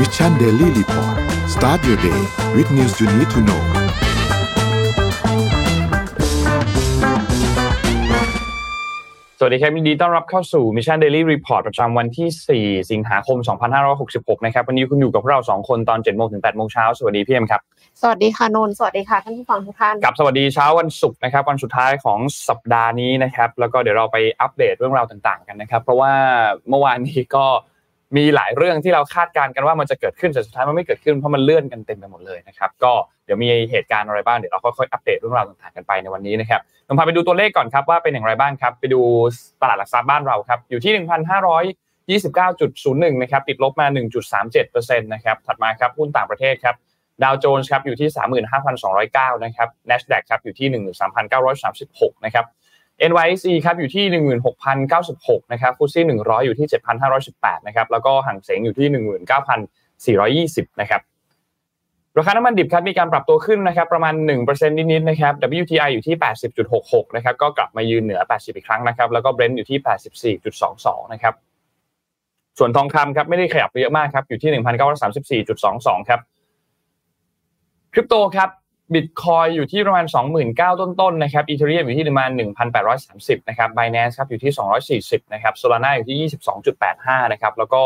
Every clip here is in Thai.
Mission Daily Report start your day with news you need to know สวัสดีครับยินดีต้อนรับเข้าสู่ Mission Daily Report ประจำวันที่ 4 สิงหาคม 2566 นะครับ วันนี้คุณอยู่กับพวกเรา 2 คนตอน 7 โมงถึง 8 โมงเช้า สวัสดีพี่เอ็มครับ สวัสดีค่ะนนท์สวัสดีค่ะท่านผู้ฟังทุกท่าน กับสวัสดีเช้าวันศุกร์นะครับ วันสุดท้ายของสัปดาห์นี้นะครับ แล้วก็เดี๋ยวเราไปอัปเดตเรื่องราวต่าง ๆ กันนะครับ เพราะว่าเมื่อวานนี้ก็ มีหลายเรื่องที่เราคาดการณ์กันว่ามันจะเกิดขึ้นแต่สุดท้ายมันไม่เกิดขึ้นเพราะมันเลื่อนกันเต็มไปหมดเลยนะครับก็เดี๋ยวมีเหตุการณ์อะไรบ้างเดี๋ยวเราค่อยๆอัปเดตเรื่องราวต่างๆกันไปในวันนี้นะครับนำพาไปดูตัวเลขก่อนครับว่าเป็นอย่างไรบ้างครับ ไปดูตลาดหลักทรัพย์บ้านเราครับอยู่ที่ 1,529.01นะครับติดลบมา 1.37%นะครับถัดมาครับหุ้นต่างประเทศครับดาวโจนส์ครับอยู่ที่ 35,209 นะครับ NASDAQ ครับอยู่ที่ 13,936 นะครับ NYSE ครับอยู่ที่ 16,096นะครับฟุตซี่100 อยู่ที่ 7,518นะครับแล้วก็ห่างเสงอยู่ที่ 19,420นะครับราคาน้ำมันดิบครับมีการปรับตัวขึ้นนะครับประมาณ 1%นิดๆนะครับ WTI อยู่ที่ 80.66นะครับก็กลับมายืนเหนือ 80 อีกครั้งนะครับแล้วก็ Brent อยู่ที่ 84.22นะครับส่วนทองคำครับไม่ได้ขยับเยอะมากครับอยู่ที่ 1,934.22ครับคริปโตครับ บิตคอยอยู่ที่ประมาณ 29,000 ต้นๆนะครับอีเทเรียมอยู่ที่ประมาณ 1,830 นะครับ Binance ครับอยู่ที่ 240 นะครับ Solana อยู่ที่ 22.85 นะครับ แล้วก็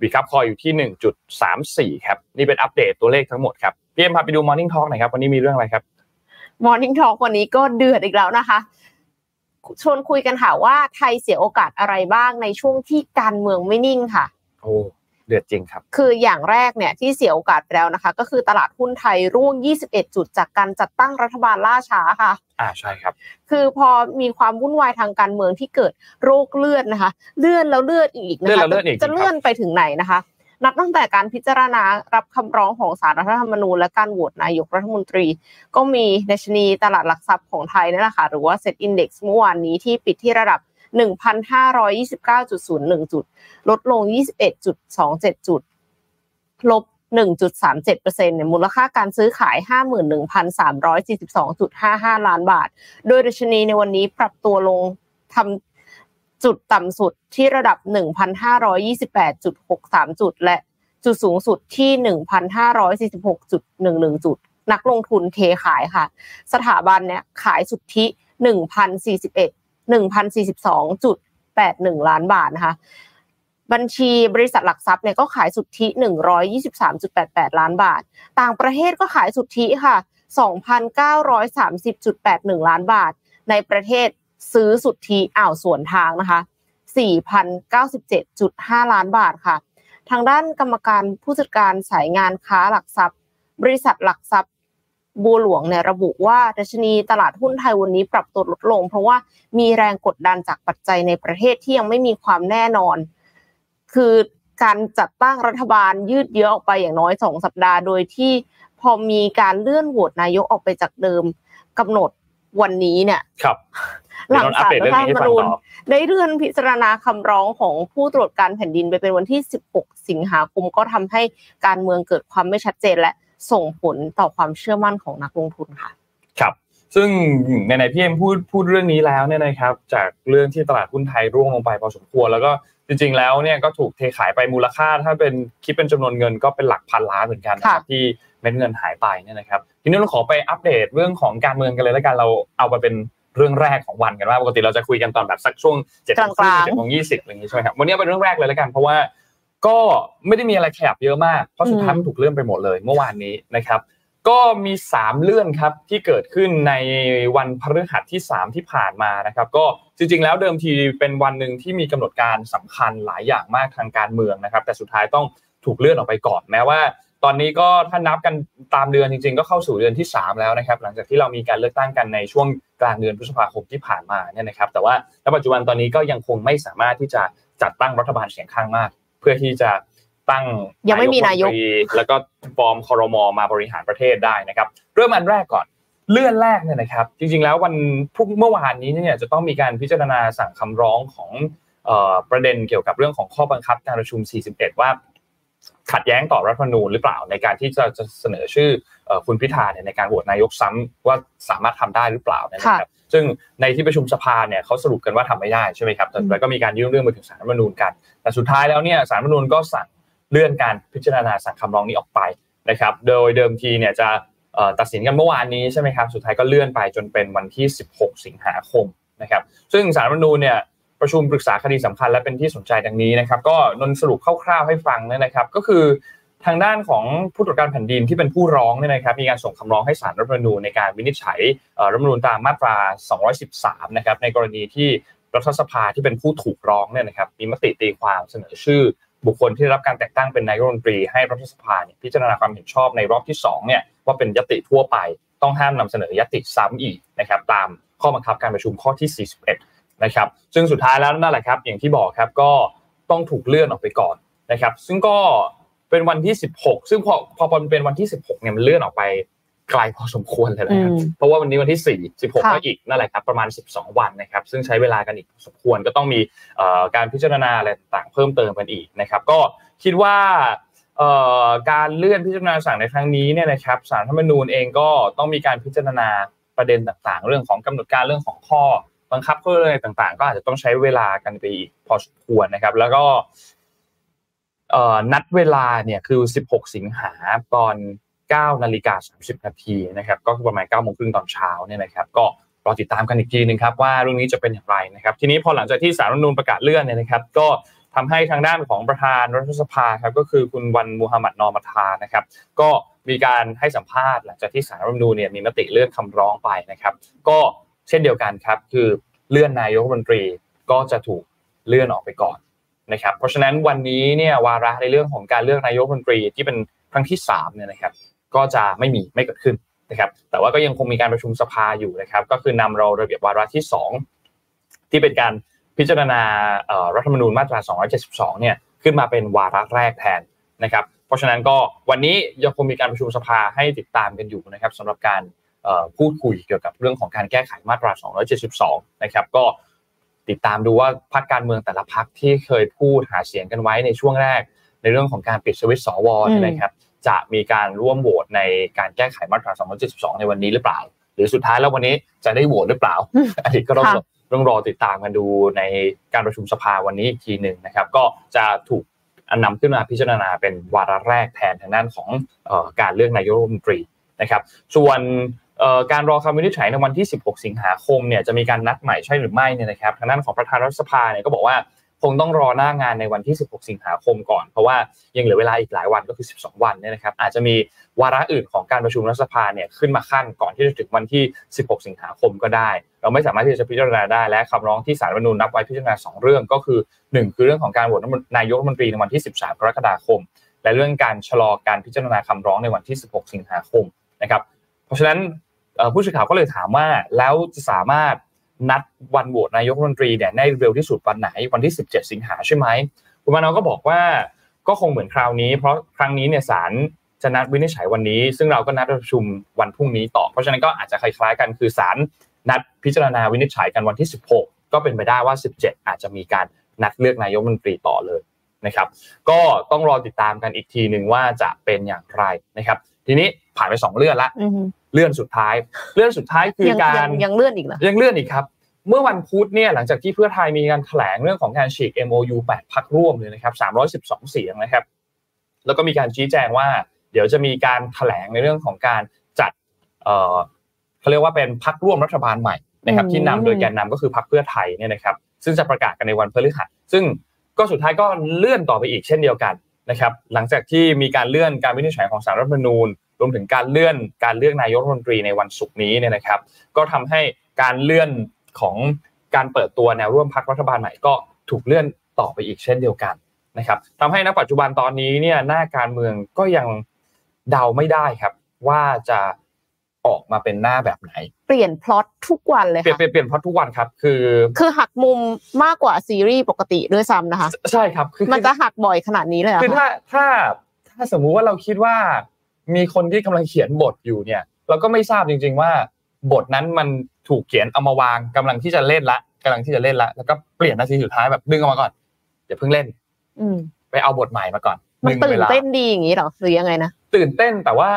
บีคับคอยอยู่ที่ 1.34 ครับ นี่เป็นอัปเดตตัวเลขทั้งหมดครับพี่เอ็มพาไปดู Morning Talk หน่อยครับ วันนี้มีเรื่องอะไรครับ Morning Talk วันนี้ก็เดือดอีกแล้วนะคะ ชวนคุยกันค่ะว่าไทยเสียโอกาสอะไรบ้างในช่วงที่การเมืองไม่นิ่งค่ะ โอ้ เดือดจริงครับ คืออย่างแรกเนี่ยที่เสียโอกาสไปแล้วนะคะ ก็คือตลาดหุ้นไทยร่วง 21 จุดจากการจัดตั้งรัฐบาลล่าช้าค่ะอ่าใช่ครับ คือพอมีความวุ่นวายทางการเมืองที่เกิดโรคเลื่อนนะคะ เลื่อนแล้วเลื่อนอีกนะเลื่อนคะแล้วเลื่อนอีกจะเลื่อนไปถึงไหนนะคะนับตั้งแต่การพิจารณารับคำร้องของสารรัฐธรรมนูญและการโหวตนายกรัฐมนตรี ก็มีดัชนีตลาดหลักทรัพย์ของไทยนั่นแหละค่ะหรือว่า Set Index เมื่อวานนี้ที่ปิดที่ระดับ 1,529.01 จุด ลดลง 21.27 จุด ลบ1.37%เนี่ยมูลค่าการซื้อขาย 51,342.55 ล้านบาท โดยดัชนีในวันนี้ปรับตัวลงทำจุดต่ำสุดที่ระดับ 1,528.63 จุด และจุดสูงสุดที่ 1,546.11 จุด นักลงทุนเทขายค่ะ สถาบันเนี่ยขายสุทธิ 1,041 1,042.81 ล้านบาทนะคะบัญชีบริษัทหลักทรัพย์เนี่ยก็ขายสุทธิ 123.88 ล้านบาท ต่างประเทศก็ขายสุทธิค่ะ 2,930.81 ล้านบาท ในประเทศซื้อสุทธิอ่าวสวนทางนะคะ 4,097.5 ล้านบาทค่ะ ทางด้านกรรมการผู้จัดการสายงานค้าหลักทรัพย์ บริษัทหลักทรัพย์ บัวหลวงเนี่ยระบุว่าดัชนีตลาดหุ้นไทยวันนี้ปรับตัวลดลง เพราะว่ามีแรงกดดันจากปัจจัยในประเทศที่ยังไม่มีความแน่นอน คือการจัดตั้งรัฐบาลยืดเยื้อออกไปอย่างน้อยสองสัปดาห์ โดยที่พอมีการเลื่อนโหวตนายกออกไปจากเดิมกำหนดวันนี้เนี่ยครับหลังเดี๋ยวเราอัปศาลเดตรัเรื่ฐองธรนี้รให้มฟังนูญต่อได้เลื่อนพิจารณาคำร้องของผู้ตรวจการแผ่นดินไปเป็นวันที่ 16 สิงหาคมก็ทำให้การเมืองเกิดความไม่ชัดเจนและ ส่งผลต่อความเชื่อมั่นของนักลงทุนค่ะ ครับ ซึ่งในในพี่เอ็มพูดพูดเรื่องนี้แล้วเนี่ยนะครับ จากเรื่องที่ตลาดหุ้นไทยร่วงลงไปพอสมควรแล้วก็จริงๆแล้วเนี่ยก็ถูกเทขายไปมูลค่า ถ้าเป็นคิดเป็นจำนวนเงินก็เป็นหลักพันล้านเหมือนกันนะครับค่ะที่เม็ดเงินหายไปเนี่ยนะครับทีนี้เราขอไปอัปเดตเรื่องของการเมืองกันเลยแล้วกันเราเอาไปเป็นเรื่องแรกของวันกันว่าปกติเราจะคุยกันตอนแบบสักช่วงเจ็ดโมงครึ่งกลางๆเจ็ดโมงยี่สิบอะไรอย่างนี้ใช่ไหมครับวันนี้เป็นเรื่องแรกเลยแล้วกันเพราะว่า ก็ไม่ได้มีอะไรขยับเยอะมาก เพราะสุดท้ายมันถูกเลื่อนไปหมดเลยเมื่อวานนี้นะครับ ก็มี 3 เลื่อนครับที่เกิดขึ้นในวันพฤหัสที่ 3 ที่ผ่านมานะครับ ก็จริงๆ แล้วเดิมทีเป็นวันหนึ่งที่มีกำหนดการสำคัญหลายอย่างมากทางการเมืองนะครับ แต่สุดท้ายต้องถูกเลื่อนออกไปก่อนแม้ว่า ตอนนี้ก็ถ้านับกันตามเดือนจริง ๆ ก็เข้าสู่เดือนที่ 3 แล้วนะครับ หลังจากที่เรามีการเลือกตั้งกันในช่วงกลางเดือนพฤษภาคมที่ผ่านมาเนี่ยนะครับ แต่ว่าณปัจจุบันตอนนี้ก็ยังคงไม่สามารถที่จะจัดตั้งรัฐบาลเสียงข้างมาก เพื่อที่จะตั้งยังไม่มีนายกรัฐมนตรีแล้วก็ฟอร์มคอรมอมาบริหารประเทศได้นะครับ เริ่มอันแรกก่อนเลื่อนแรกเนี่ยนะครับ จริงๆแล้ววันพรุ่งเมื่อวานนี้เนี่ยจะต้องมีการพิจารณาสั่งคำร้องของเอ่อประเด็นเกี่ยวกับเรื่องของข้อบังคับการประชุม 41 ว่า ขัดแย้งต่อรัฐธรรมนูญหรือเปล่าในการที่จะจะเสนอชื่อเอ่อคุณพิธาเนี่ยในการโหวตนายกซ้ำว่าสามารถทำได้หรือเปล่านะครับซึ่งในที่ประชุมสภาเนี่ยเขาสรุปกันว่าทำไม่ได้ใช่ไหมครับแต่แล้วก็มีการยื่นเรื่องไปถึงศาลรัฐธรรมนูญกัน แต่สุดท้ายแล้วเนี่ยศาลรัฐธรรมนูญก็สั่งเลื่อนการพิจารณาสั่งคำร้องนี้ออกไปนะครับโดยเดิมทีเนี่ยจะตัดสินกันเมื่อวานนี้ใช่ไหมครับสุดท้ายก็เลื่อนไปจนเป็นวันที่ 16 สิงหาคมนะครับซึ่งสารรัฐมนูญเนี่ย ประชุมปรึกษาคดีสำคัญและเป็นที่สนใจดังนี้นะครับ ก็นนสรุปคร่าวๆให้ฟังนะครับ ก็คือทางด้านของผู้ตรวจการแผ่นดินที่เป็นผู้ร้องเนี่ยนะครับมีการส่งคำร้องให้ศาลรัฐธรรมนูญในการวินิจฉัยรัฐธรรมนูญตามมาตรา 213 นะครับในกรณีที่รัฐสภาที่เป็นผู้ถูกร้องเนี่ยนะครับมีมติตีความเสนอชื่อ บุคคลที่รับการแต่งตั้งเป็นนายกรัฐมนตรีให้รัฐสภาพิจารณาความเห็นชอบในรอบที่2เนี่ยว่าเป็นยติทั่วไปต้องห้ามนำเสนอยติซ้ำอีกนะครับตามข้อบังคับการประชุมข้อที่ 41 นะครับซึ่งสุดท้ายแล้วนั่นแหละครับ อย่างที่บอกครับก็ต้องถูกเลื่อนออกไปก่อนนะครับ ซึ่งก็เป็นวันที่ 16 ซึ่งพอพอเป็นวันที่ 16เนี่ยมันเลื่อนออกไปไกลพอสมควรเลยนะครับเพราะว่าวันนี้วันที่ 4 16ก็อีกนั่นแหละครับประมาณ 12 วันนะครับ ซึ่งใช้เวลากันอีกสมควรก็ต้องมีการพิจารณาอะไรต่างๆ เพิ่มเติมกันอีกนะครับ ก็คิดว่าการเลื่อนพิจารณาสั่งในครั้งนี้เนี่ยนะครับสารรัฐธรรมนูญเองก็ต้องมีการพิจารณาประเด็นต่างๆ เรื่องของกำหนดการเรื่องของข้อ บังคับข้ออะไรต่างๆ ก็อาจจะต้องใช้เวลากันไปอีกพอสมควรนะครับ แล้วก็นัดเวลาเนี่ยคือ 16 สิงหาตอน 9 นาฬิกา 30 นาทีนะครับ ก็ประมาณ9โมงครึ่งตอนเช้าเนี่ยนะครับ ก็รอติดตามกันอีกทีนึงครับว่าเรื่องนี้จะเป็นอย่างไรนะครับ ทีนี้พอหลังจากที่สารรัฐมนูญประกาศเลื่อนเนี่ยนะครับ ก็ทำให้ทางด้านของประธานรัฐสภาครับก็คือคุณวันมูฮัมหมัดนอมัทานะครับ ก็มีการให้สัมภาษณ์หลังจากที่สารรัฐมนูญเนี่ยมีมติเลื่อนคำร้องไปนะครับ ก็ เช่นเดียวกันครับ คือเลื่อนนายกรัฐมนตรีก็จะถูกเลื่อนออกไปก่อนนะครับ เพราะฉะนั้นวันนี้เนี่ยวาระในเรื่องของการเลือกนายกรัฐมนตรีที่เป็นครั้งที่3เนี่ยนะครับ ก็จะไม่มีไม่เกิดขึ้นนะครับ แต่ว่าก็ยังคงมีการประชุมสภาอยู่นะครับ ก็คือนำเราระเบียบวาระที่ 2 ที่เป็นการพิจารณารัฐธรรมนูญมาตรา 272 เนี่ยขึ้นมาเป็นวาระแรกแทนนะครับ เพราะฉะนั้นก็วันนี้ยังคงมีการประชุมสภาให้ติดตามกันอยู่นะครับสำหรับการ พูดคุยเกี่ยวกับเรื่องของการแก้ไขมาตรา 272 นะครับ ก็ติดตามดูว่าพรรคการเมืองแต่ละพรรคที่เคยพูดหาเสียงกันไว้ในช่วงแรก ในเรื่องของการปิดสวิตสวนะครับจะมีการร่วมโหวตในการแก้ไขมาตรา 272 ในวันนี้หรือเปล่า หรือสุดท้ายแล้ววันนี้จะได้โหวตหรือเปล่า อันนี้ก็ต้องต้องรอติดตามกันดูในการประชุมสภาวันนี้อีกทีหนึ่งนะครับ ก็จะถูกนำขึ้นมาพิจารณาเป็นวาระแรกแทนทางด้านของการเลือกนายกรัฐมนตรีนะครับ ส่วน การรอคำวินิจฉัยในวันที่ 16 สิงหาคมเนี่ยจะมีการนัดใหม่ใช่หรือไม่เนี่ยนะครับทางด้านของประธานรัฐสภาเนี่ยก็บอกว่าคงต้องรอหน้างานในวันที่ 16 สิงหาคมก่อน เพราะว่ายังเหลือเวลาอีกหลายวันก็คือ 12 วันเนี่ยนะครับอาจจะมีวาระอื่นของการประชุมรัฐสภาเนี่ยขึ้นมาขั้นก่อนที่จะถึงวันที่ 16 สิงหาคมก็ได้ เราไม่สามารถที่จะพิจารณาได้และคำร้องที่ศาลรัฐมนูญนับไว้พิจารณา 2 เรื่องก็คือ 1 คือเรื่องของการโหวตนายกรัฐมนตรีในวันที่ 13 กรกฎาคม และเรื่องการชะลอการพิจารณาคำร้องในวันที่ 16 สิงหาคมนะครับเพราะฉะนั้น ผู้สื่อข่าวก็เลยถามว่าแล้วจะสามารถนัดวันโหวตนายกรัฐมนตรีเนี่ยในเร็วที่สุดวันไหนวันที่ 17 สิงหาใช่ไหมคุณมานอก็บอกว่าก็คงเหมือนคราวนี้ เพราะครั้งนี้เนี่ยศาลจะนัดวินิจฉัยวันนี้ ซึ่งเราก็นัดประชุมวันพรุ่งนี้ต่อ เพราะฉะนั้นก็อาจจะคล้ายๆกันคือศาลนัดพิจารณาวินิจฉัยกันวันที่ 16 ก็เป็นไปได้ว่า 17 อาจจะมีการนัดเลือกนายกรัฐมนตรีต่อเลยนะครับ ก็ต้องรอติดตามกันอีกทีหนึ่งว่าจะเป็นอย่างไรนะครับ ทีนี้ผ่านไปสองเลื่อนละ เลื่อนสุดท้าย เลื่อนสุดท้ายคือการยังเลื่อนอีกเหรอยังเลื่อนอีกครับ เมื่อวันพุธเนี่ยหลังจากที่เพื่อไทยมีการแถลงเรื่องของการฉีก MOU 8พักร่วมเลยนะครับ312 เสียงนะครับ แล้วก็มีการชี้แจงว่า เดี๋ยวจะมีการแถลงในเรื่องของการจัดเอ่อเขาเรียกว่าเป็นพักร่วมรัฐบาลใหม่นะครับที่นำโดยแกนนำก็คือพักเพื่อไทยเนี่ยนะครับ ซึ่งจะประกาศกันในวันพฤหัสซึ่งก็สุดท้ายก็เลื่อนต่อไปอีกเช่นเดียวกันนะครับ หลังจากที่มีการเลื่อนการวินิจฉัยของสารรัฐธรรมนูญ รวมถึงการเลื่อนการเลือกนายกรัฐมนตรีในวันศุกร์นี้เนี่ยนะครับ ก็ทำให้การเลื่อนของการเปิดตัวแนวร่วมพักรัฐบาลใหม่ก็ถูกเลื่อนต่อไปอีกเช่นเดียวกันนะครับทำให้ณปัจจุบันตอนนี้เนี่ยหน้าการเมืองก็ยังเดาไม่ได้ครับ ว่าจะออกมาเป็นหน้าแบบไหน เปลี่ยนพล็อตทุกวันเลยค่ะเปลี่ยนเปลี่ยนพล็อตทุกวันครับ คือ คือหักมุมมากกว่าซีรีส์ปกติด้วยซ้ำนะคะ ใช่ครับ คือมันจะหักบ่อยขนาดนี้เลยคือถ้าถ้าถ้าสมมุติว่าเราคิดว่า มีคนที่กำลังเขียนบทอยู่เนี่ย เราก็ไม่ทราบจริง ๆ ว่า บทนั้นมันถูกเขียนเอามาวางกำลังที่จะเล่นละกำลังที่จะเล่นละแล้วก็เปลี่ยนนาทีสุดท้ายแบบดึงออกมาก่อนอย่าเพิ่งเล่น อืไปเอาบทใหม่มาก่อนมันตื่นเต้นดีอย่างนี้หรอหรือยังไงนะตื่นเต้นแต่ว่า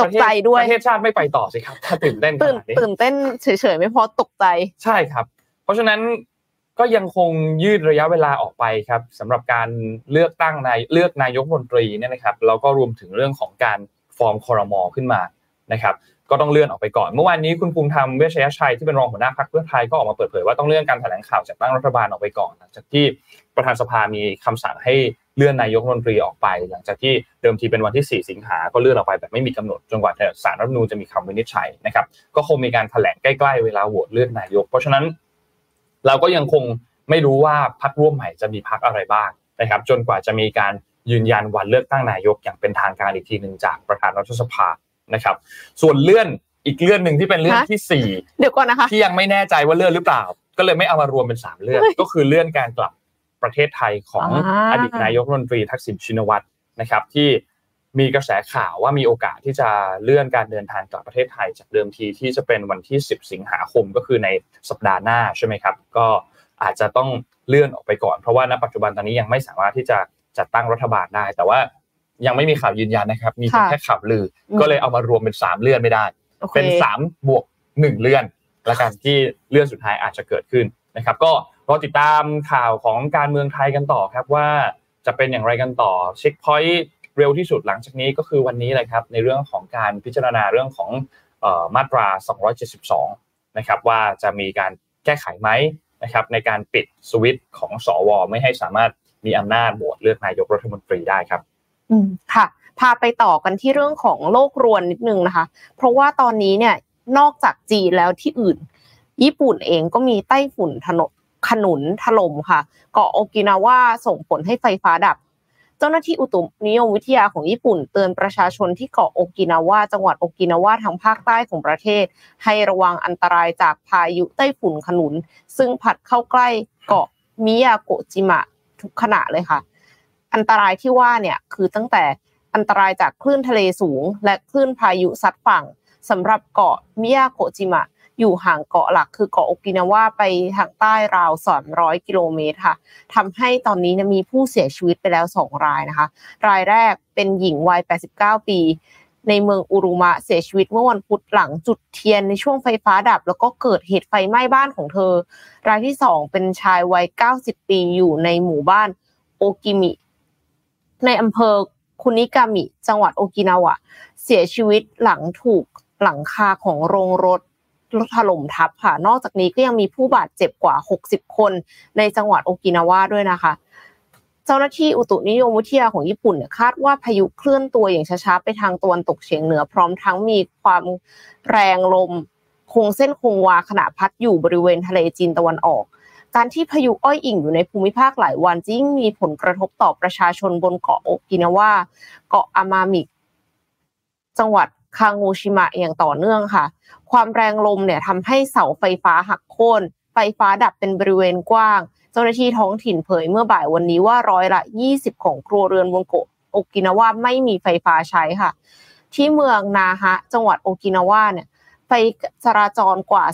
ตกใจด้วยประเทศชาติไม่ไปต่อสิครับ ถ้าตื่นเต้นตื่นตื่นเต้นเฉยๆไม่พอตกใจใช่ครับ เพราะฉะนั้น ก็ยังคงยืดระยะเวลาออกไปครับสำหรับการเลือกตั้งนายเลือกนายกมนตรีเนี่ยนะครับแล้วก็รวมถึงเรื่องของการฟอร์มคอรมอขึ้นมานะครับก็ต้องเลื่อนออกไปก่อน เมื่อวานนี้คุณภูมิธรรมเวชยชัยที่เป็นรองหัวหน้าพรรคเพื่อไทยก็ออกมาเปิดเผยว่าต้องเลื่อนการแถลงข่าวจัดตั้งรัฐบาลออกไปก่อน หลังจากที่ประธานสภามีคำสั่งให้เลื่อนนายกมนตรีออกไป หลังจากที่เดิมทีเป็นวันที่ 4 สิงหา ก็เลื่อนออกไปแบบไม่มีกำหนดจนกว่าศาลรัฐมนูญจะมีคำวินิจฉัยนะครับก็คงมีการแถลงใกล้ๆเวลาโหวตเลื่อนนายก เพราะฉะนั้น เราก็ยังคงไม่รู้ว่าพรรคร่วมใหม่จะมีพรรคอะไรบ้างนะครับ จนกว่าจะมีการยืนยันวันเลือกตั้งนายกอย่างเป็นทางการอีกทีหนึ่งจากประธานรัฐสภานะครับ ส่วนเลื่อนอีกเลื่อนหนึ่งที่เป็นเลื่อนที่สี่เดี๋ยวก่อนนะคะที่ยังไม่แน่ใจว่าเลื่อนหรือเปล่า ก็เลยไม่เอามารวมเป็นสามเลื่อนก็คือเลื่อนการกลับประเทศไทยของอ่าอดีตนายกรัฐมนตรีทักษิณชินวัตรนะครับที่ มีกระแสข่าวว่ามีโอกาสที่จะเลื่อนการเดินทางกลับประเทศไทย จากเดิมทีที่จะเป็นวันที่ 10 สิงหาคมก็คือในสัปดาห์หน้าใช่ไหมครับ ก็อาจจะต้องเลื่อนออกไปก่อน เพราะว่าณปัจจุบันตอนนี้ยังไม่สามารถที่จะจัดตั้งรัฐบาลได้ แต่ว่ายังไม่มีข่าวยืนยันนะครับ มีเพียงค่ะแค่ข่าวลืออมก็เลยเอามารวมเป็นสามเลื่อนไม่ได้โอเคเป็นสามบวกหนึ่งเลื่อนและการที่เลื่อนสุดท้ายอาจจะเกิดขึ้นนะครับ ก็รอติดตามข่าวของการเมืองไทยกันต่อครับว่าจะเป็นอย่างไรกันต่อเช็คพอยต์ เร็วที่สุดหลังจากนี้ก็คือวันนี้เลยครับในเรื่องของการพิจารณาเรื่องของออมาตรา 272 นะครับว่าจะมีการแก้ไขไหมนะครับในการปิดสวิตของสวไม่ให้สามารถมีอำนาจโหวตเลือกนายกรัฐมนตรีได้ครับ อืมค่ะ พาไปต่อกันที่เรื่องของโลกรวนนิดนึงนะคะ เพราะว่าตอนนี้เนี่ยนอกจากจีนแล้วที่อื่น ญี่ปุ่นเองก็มีไต้ฝุ่นถนนขนุนถล่มค่ะ เกาะโอกินาว่าส่งผลให้ไฟฟ้าดับ จ้าหน้าที่อุตุนิยมวิทยาของญี่ปุ่น เตือนประชาชนที่เกาะโอกินาวาจังหวัดโอกินาวาทางภาคใต้ของประเทศ ให้ระวังอันตรายจากพายุไต้ฝุ่นขนุน ซึ่งพัดเข้าใกล้เกาะมิยาโกจิมะทุกขณะเลยค่ะ อันตรายที่ว่าเนี่ยคือตั้งแต่อันตรายจากคลื่นทะเลสูง และคลื่นพายุซัดฝั่งสำหรับเกาะมิยาโกจิมะ อยู่ห่างเกาะหลักคือเกาะโอกินาวาไปทางใต้ราว200 กิโลเมตรค่ะทำให้ตอนนี้มีผู้เสียชีวิตไปแล้ว 2 รายนะคะ รายแรกเป็นหญิงวัย 89 ปี ในเมืองอุรุมะเสียชีวิตเมื่อวันพุธหลังจุดเทียนในช่วงไฟฟ้าดับ แล้วก็เกิดเหตุไฟไหม้บ้านของเธอ รายที่สองเป็นชายวัย 90 ปีอยู่ในหมู่บ้านโอกิมิ ในอำเภอคุนิกามิ จังหวัดโอกินาวะ เสียชีวิตหลังถูกหลังคาของโรงรถ ถล่มทับค่ะ นอกจากนี้ก็ยังมีผู้บาดเจ็บกว่า 60 คนในจังหวัดโอกินาวาด้วยนะคะ เจ้าหน้าที่อุตุนิยมวิทยาของญี่ปุ่นคาดว่าพายุเคลื่อนตัวอย่างช้าๆไปทางตะวันตกเฉียงเหนือพร้อมทั้งมีความแรงลมคงเส้นคงวาขณะพัดอยู่บริเวณทะเลจีนตะวันออก การที่พายุอ้อยอิงอยู่ในภูมิภาคหลายวันจะยิ่งมีผลกระทบต่อประชาชนบนเกาะโอกินาวาเกาะอามามิก จังหวัด คางูชิมะอย่างต่อเนื่องค่ะ ความแรงลมเนี่ยทำให้เสาไฟฟ้าหักโค่นไฟฟ้าดับเป็นบริเวณกว้าง เจ้าหน้าที่ท้องถิ่นเผยเมื่อบ่ายวันนี้ว่าร้อยละ 20 ของครัวเรือนบนเกาะโอกินาวาไม่มีไฟฟ้าใช้ค่ะ ที่เมืองนาฮะ จังหวัดโอกินาวาเนี่ยไฟจราจรกว่า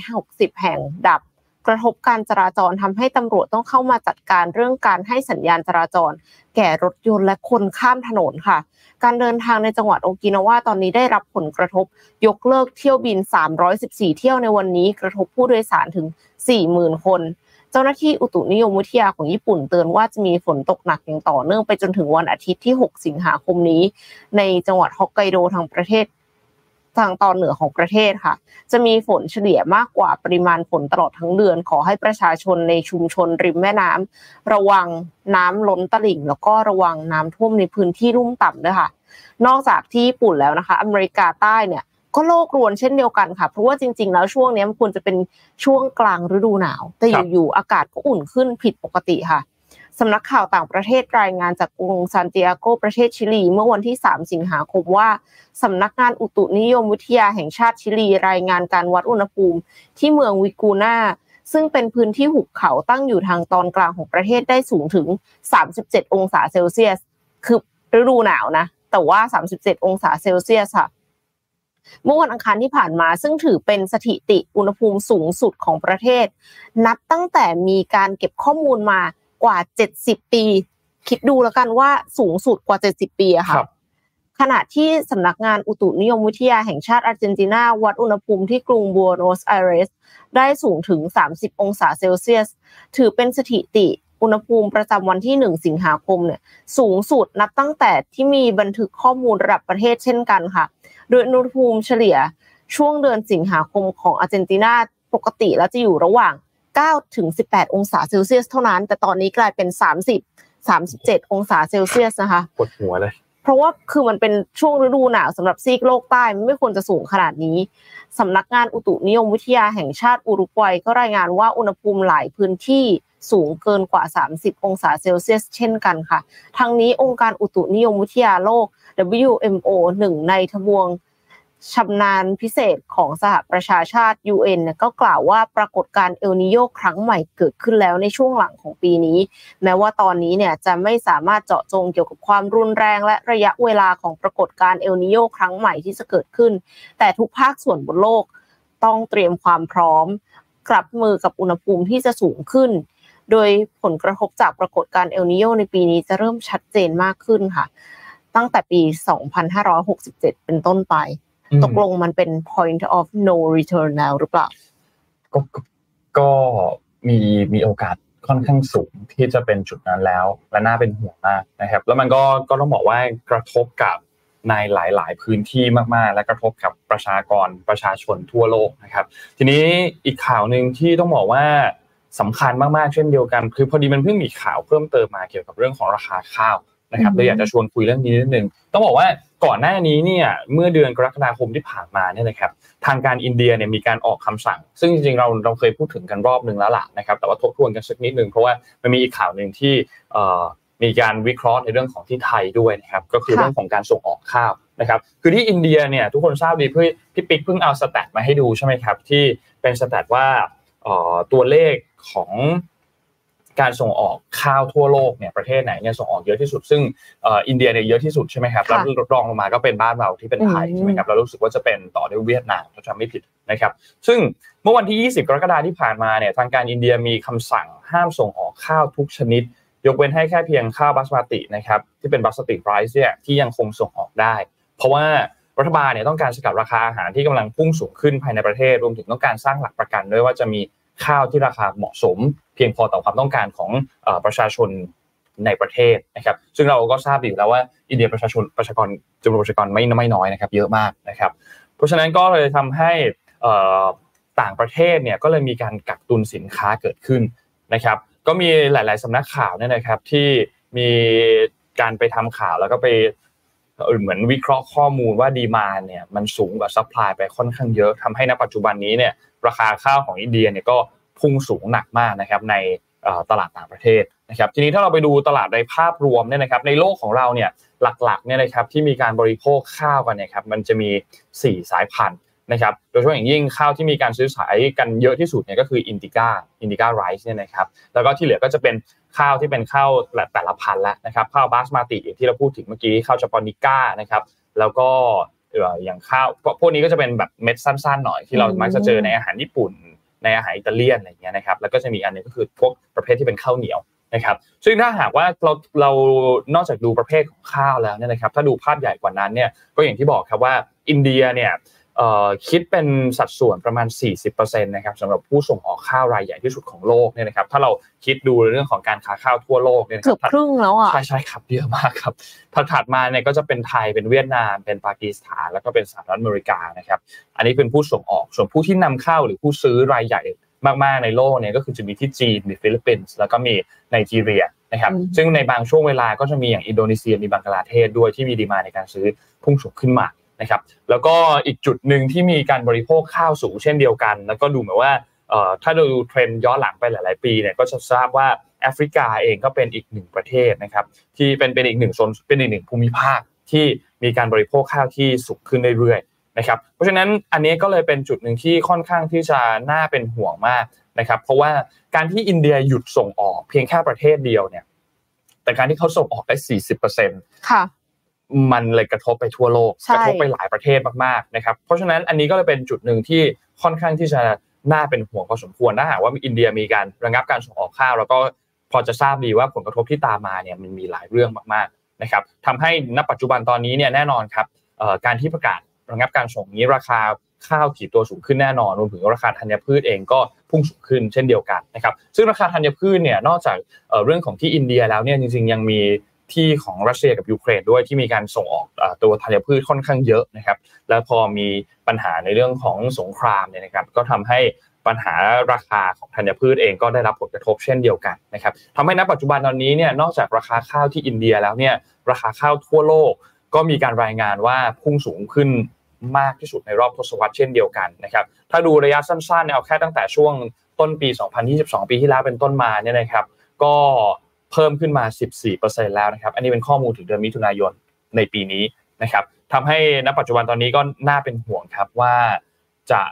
260 แห่งดับ กระทบการจราจรทำให้ตำรวจต้องเข้ามาจัดการเรื่องการให้สัญญาณจราจร แก่รถยนต์และคนข้ามถนนค่ะ การเดินทางในจังหวัดโอกินาวาตอนนี้ได้รับผลกระทบ ยกเลิกเที่ยวบิน 314 เที่ยวในวันนี้กระทบผู้โดยสารถึง 40,000 คนเจ้าหน้าที่อุตุนิยมวิทยาของญี่ปุ่นเตือนว่าจะมีฝนตกหนักอย่างต่อเนื่องไปจนถึงวันอาทิตย์ที่ 6 สิงหาคมนี้ ในจังหวัดฮอกไกโดทางประเทศ ทางตอนเหนือของประเทศค่ะ จะมีฝนเฉลี่ยมากกว่าปริมาณฝนตลอดทั้งเดือน ขอให้ประชาชนในชุมชนริมแม่น้ำระวังน้ำล้นตลิ่ง แล้วก็ระวังน้ำท่วมในพื้นที่ลุ่มต่ำด้วยค่ะ นอกจากที่ญี่ปุ่นแล้วนะคะ อเมริกาใต้เนี่ยก็โลกรวนเช่นเดียวกันค่ะ เพราะว่าจริง ๆ แล้วช่วงนี้มันควรจะเป็นช่วงกลางฤดูหนาว แต่อยู่ๆอากาศก็อุ่นขึ้นผิดปกติค่ะ สำนักข่าวต่างประเทศรายงานจากกรุงซานติอาโกประเทศชิลี เมื่อวันที่ 3 สิงหาคมว่าสำนักงานอุตุนิยมวิทยาแห่งชาติชิลี รายงานการวัดอุณหภูมิ ที่เมืองวิกูนาซึ่งเป็นพื้นที่หุบเขาตั้งอยู่ทางตอนกลางของประเทศได้สูงถึง 37 องศาเซลเซียส คือฤดูหนาวนะ แต่ว่า 37 องศาเซลเซียสค่ะเมื่อวันอังคารที่ผ่านมาซึ่งถือเป็นสถิติอุณหภูมิสูงสุดของประเทศ นับตั้งแต่มีการเก็บข้อมูลมา กว่า70ปี คิดดูแล้วกันว่าสูงสุดกว่า70ปีอะคค่ะรับขณะที่สำนักงานอุตุนิยมวิทยาแห่งชาติอาร์เจนตินาวัดอุณหภูมิที่กรุงบัวโนสไอเรส ได้สูงถึง 30 องศาเซลเซียส ถือเป็นสถิติอุณหภูมิประจำวันที่ 1 สิงหาคมเนี่ยสูงสุดนับตั้งแต่ที่มีบันทึกข้อมูลระดับประเทศเช่นกันค่ะ โดยอุณหภูมิเฉลี่ยช่วงเดือนสิงหาคมของอาร์เจนตินาปกติแล้วจะอยู่ระหว่าง 9ถึง18 องศาเซลเซียสเท่านั้น แต่ตอนนี้กลายเป็น 30 37 องศาเซลเซียสนะคะปวดหัวเลยเพราะว่าคือมันเป็นช่วงฤดูหนาวสำหรับซีกโลกใต้มันไม่ควรจะสูงขนาดนี้สำนักงานอุตุนิยมวิทยาแห่งชาติอุรุกวัยก็รายงานว่าอุณหภูมิหลายพื้นที่สูงเกินกว่า 30 องศาเซลเซียส เช่นกันค่ะ ทั้งนี้องค์การอุตุนิยมวิทยาโลก WMO หนึ่งในทบวง ชำนาญพิเศษของสหประชาชาติ UN ก็กล่าวว่าปรากฏการณ์เอลนิโยครั้งใหม่เกิดขึ้นแล้วในช่วงหลังของปีนี้ แม้ว่าตอนนี้เนี่ยจะไม่สามารถเจาะจงเกี่ยวกับความรุนแรงและระยะเวลาของปรากฏการณ์เอลนิโยครั้งใหม่ที่จะเกิดขึ้น แต่ทุกภาคส่วนบนโลกต้องเตรียมความพร้อมกลับมือกับอุณหภูมิที่จะสูงขึ้น โดยผลกระทบจากปรากฏการณ์เอลนิโยในปีนี้จะเริ่มชัดเจนมากขึ้นค่ะ ตั้งแต่ปี 2567 เป็นต้นไป ตกลงมันเป็น point of no return แล้วหรือเปล่า ก็ก็มีมีโอกาสค่อนข้างสูงที่จะเป็นจุดนั้นแล้ว และน่าเป็นห่วงมากนะครับ แล้วมันก็ก็ต้องบอกว่ากระทบกับในหลาย ๆ พื้นที่มาก ๆ และกระทบกับประชากรประชาชนทั่วโลกนะครับ ทีนี้อีกข่าวหนึ่งที่ต้องบอกว่าสำคัญมาก ๆ เช่นเดียวกัน คือพอดีมันเพิ่งมีข่าวเพิ่มเติมมาเกี่ยวกับเรื่องของราคาข้าวนะครับเลยอยากจะชวนคุยเรื่องนี้นิดนึงต้องบอกว่า ก่อนหน้านี้เนี่ยเมื่อเดือนกรกฎาคมที่ผ่านมาเนี่ยนะครับทางการอินเดียเนี่ยมีการออกคำสั่ง ซึ่งจริงๆเราเราเคยพูดถึงกันรอบหนึ่งแล้วล่ะนะครับแต่ว่าทบทวนกันสักนิดนึงเพราะว่ามันมีอีกข่าวหนึ่งที่มีการวิเคราะห์ในเรื่องของที่ไทยด้วยนะครับก็คือเรื่องของการส่งออกข้าวนะครับคือที่อินเดียเนี่ยทุกคนทราบดีเพื่อพี่ปิ๊กเพิ่งเอาสแตทมาให้ดูใช่ไหมครับที่เป็นสแตทว่าตัวเลขของ การส่งออกข้าวทั่วโลกเนี่ยประเทศไหนเนี่ยส่งออกเยอะที่สุด ซึ่งอินเดียเนี่ยเยอะที่สุดใช่ไหมครับแล้วรองลงมาก็เป็นบ้านเราที่เป็นไทยใช่ไหมครับเรารู้สึกว่าจะเป็นต่อด้วยเวียดนามถ้าจำไม่ผิดนะครับ ซึ่งเมื่อวันที่ 20 กรกฎาคมที่ผ่านมาเนี่ยทางการอินเดียมีคำสั่งห้ามส่งออกข้าวทุกชนิด ยกเว้นให้แค่เพียงข้าวบาสมาตินะครับที่เป็นบาสมาติไรซ์เนี่ยที่ยังคงส่งออกได้ เพราะว่ารัฐบาลเนี่ยต้องการสกัดราคาอาหารที่กำลังพุ่งสูงขึ้นภายในประเทศ รวมถึงต้องการสร้างหลักประกันด้วยว่าจะมี ข้าวที่ราคาเหมาะสม เพียงพอต่อความต้องการของประชาชนในประเทศนะครับ ซึ่งเราก็ทราบดีแล้วว่าอินเดียประชาชนประชากรจำนวนประชากรไม่ไม่น้อยนะครับ เยอะมากนะครับ เพราะฉะนั้นก็เลยทำให้ต่างประเทศเนี่ยก็เลยมีการกักตุนสินค้าเกิดขึ้นนะครับ ก็มีหลาย ๆสำนักข่าวเนี่ยนะครับที่มีการไปทำข่าวแล้วก็ไปเหมือนวิเคราะห์ข้อมูลว่า demand เนี่ยมันสูงกว่า supply ไปค่อนข้างเยอะทำให้ณปัจจุบันนี้เนี่ย ราคาข้าวของอินเดียเนี่ยก็พุ่งสูงหนักมากนะครับในตลาดต่างประเทศนะครับทีนี้ถ้าเราไปดูตลาดในภาพรวมเนี่ยนะครับในโลกของเราเนี่ยหลักๆเนี่ยนะครับที่มีการบริโภคข้าวกันเนี่ยครับมันจะมี 4 สายพันธุ์นะครับโดยเฉพาะอย่างยิ่งข้าวที่มีการซื้อขายกันเยอะที่สุดเนี่ยก็คือ Indica Indica rice เนี่ยนะครับแล้วก็ที่เหลือก็จะเป็นข้าวที่เป็นข้าวแต่ละพันธุ์แล้วนะครับข้าวบาสมาติที่เราพูดถึงเมื่อกี้ข้าว Japonica นะครับแล้วก็ อย่างข้าวพวกนี้ก็จะเป็นแบบเม็ดสั้นๆหน่อยที่เรามักจะเจอในอาหารญี่ปุ่น ในอาหารอิตาเลียนอะไรเงี้ยนะครับแล้วก็จะมีอันนึงก็คือพวกประเภทที่เป็นข้าวเหนียวนะครับซึ่งถ้าหากว่าเราเรานอกจากดูประเภทของข้าวแล้วเนี่ยนะครับถ้าดูภาพใหญ่กว่านั้นเนี่ยก็อย่างที่บอกครับว่าอินเดียเนี่ย คิดเป็นสัดส่วนประมาณ 40%นะครับสำหรับผู้ส่งออกข้าวรายใหญ่ที่สุดของโลกเนี่ยนะครับถ้าเราคิดดูเรื่องของการค้าข้าวทั่วโลกเนี่ยเกือบครึ่งแล้วอะใช่ใช่ครับเยอะมากครับถัดมาเนี่ยก็จะเป็นไทยเป็นเวียดนาม เป็นปากีสถาน แล้วก็เป็นสหรัฐอเมริกานะครับอันนี้เป็นผู้ส่งออก ส่วนผู้ที่นำเข้าหรือผู้ซื้อรายใหญ่มากๆในโลกเนี่ยก็คือจะมีที่จีนมีฟิลิปปินส์แล้วก็มีไนจีเรียนะครับซึ่งในบางช่วงเวลาก็จะมีอย่างอินโดนีเซียมีบังกลาเทศด้วยที่มีดีมาในการซื้อพุ่งสูงขึ้นมา นะครับแล้วก็อีกจุดหนึ่งที่มีการบริโภคข้าวสูงเช่นเดียวกัน แล้วก็ดูเหมือนว่าถ้าเราดูเทรนย้อนหลังไปหลาย ๆ ปีเนี่ยก็จะทราบว่าแอฟริกาเองก็เป็นอีกหนึ่งประเทศนะครับที่เป็นเป็นอีกหนึ่งโซนเป็นอีกหนึ่งภูมิภาคที่มีการบริโภคข้าวที่สูงขึ้นเรื่อยๆนะครับเพราะฉะนั้นอันนี้ก็เลยเป็นจุดหนึ่งที่ค่อนข้างที่จะน่าเป็นห่วงมากนะครับเพราะว่าการที่อินเดียหยุดส่งออกเพียงแค่ประเทศเดียวเนี่ยแต่การที่เขาส่งออกได้ 40%ค่ะ มันเลยกระทบไปทั่วโลกกระทบไปหลายประเทศมากๆนะครับเพราะฉะนั้นอันนี้ก็เลยเป็นจุดหนึ่งที่ค่อนข้างที่จะน่าเป็นห่วงพอสมควรถ้าหากว่าอินเดียมีการระงับการส่งออกข้าว แล้วก็พอจะทราบดีว่าผลกระทบที่ตามมาเนี่ยมันมีหลายเรื่องมากๆนะครับทำให้ณปัจจุบันตอนนี้เนี่ยแน่นอนครับการที่ประกาศระงับการส่งนี้ราคาข้าวถีบตัวสูงขึ้นแน่นอนรวมถึงราคาธัญพืชเองก็พุ่งสูงขึ้นเช่นเดียวกันนะครับซึ่งราคาธัญพืชเนี่ยนอกจากเรื่องของที่อินเดียแล้วเนี่ยจริงๆยังมี ที่ของรัสเซียกับยูเครนด้วยที่มีการส่งออกตัวธัญพืชค่อนข้างเยอะนะครับ แล้วพอมีปัญหาในเรื่องของสงครามเนี่ยนะครับ ก็ทำให้ปัญหาราคาของธัญพืชเองก็ได้รับผลกระทบเช่นเดียวกันนะครับทำให้ณปัจจุบันตอนนี้เนี่ยนอกจากราคาข้าวที่อินเดียแล้วเนี่ยราคาข้าวทั่วโลก ก็มีการรายงานว่าพุ่งสูงขึ้นมากที่สุดในรอบทศวรรษเช่นเดียวกันนะครับ ถ้าดูระยะสั้นๆเอาแค่ตั้งแต่ช่วงต้นปี 2022 ปีที่แล้วเป็นต้นมาเนี่ยนะครับ ก็ เพิ่มขึ้นมา 14%แล้วนะครับ อันนี้เป็นข้อมูลถึงเดือนมิถุนายนในปีนี้นะครับทำให้ณปัจจุบันตอนนี้ก็น่าเป็นห่วงครับว่าจะ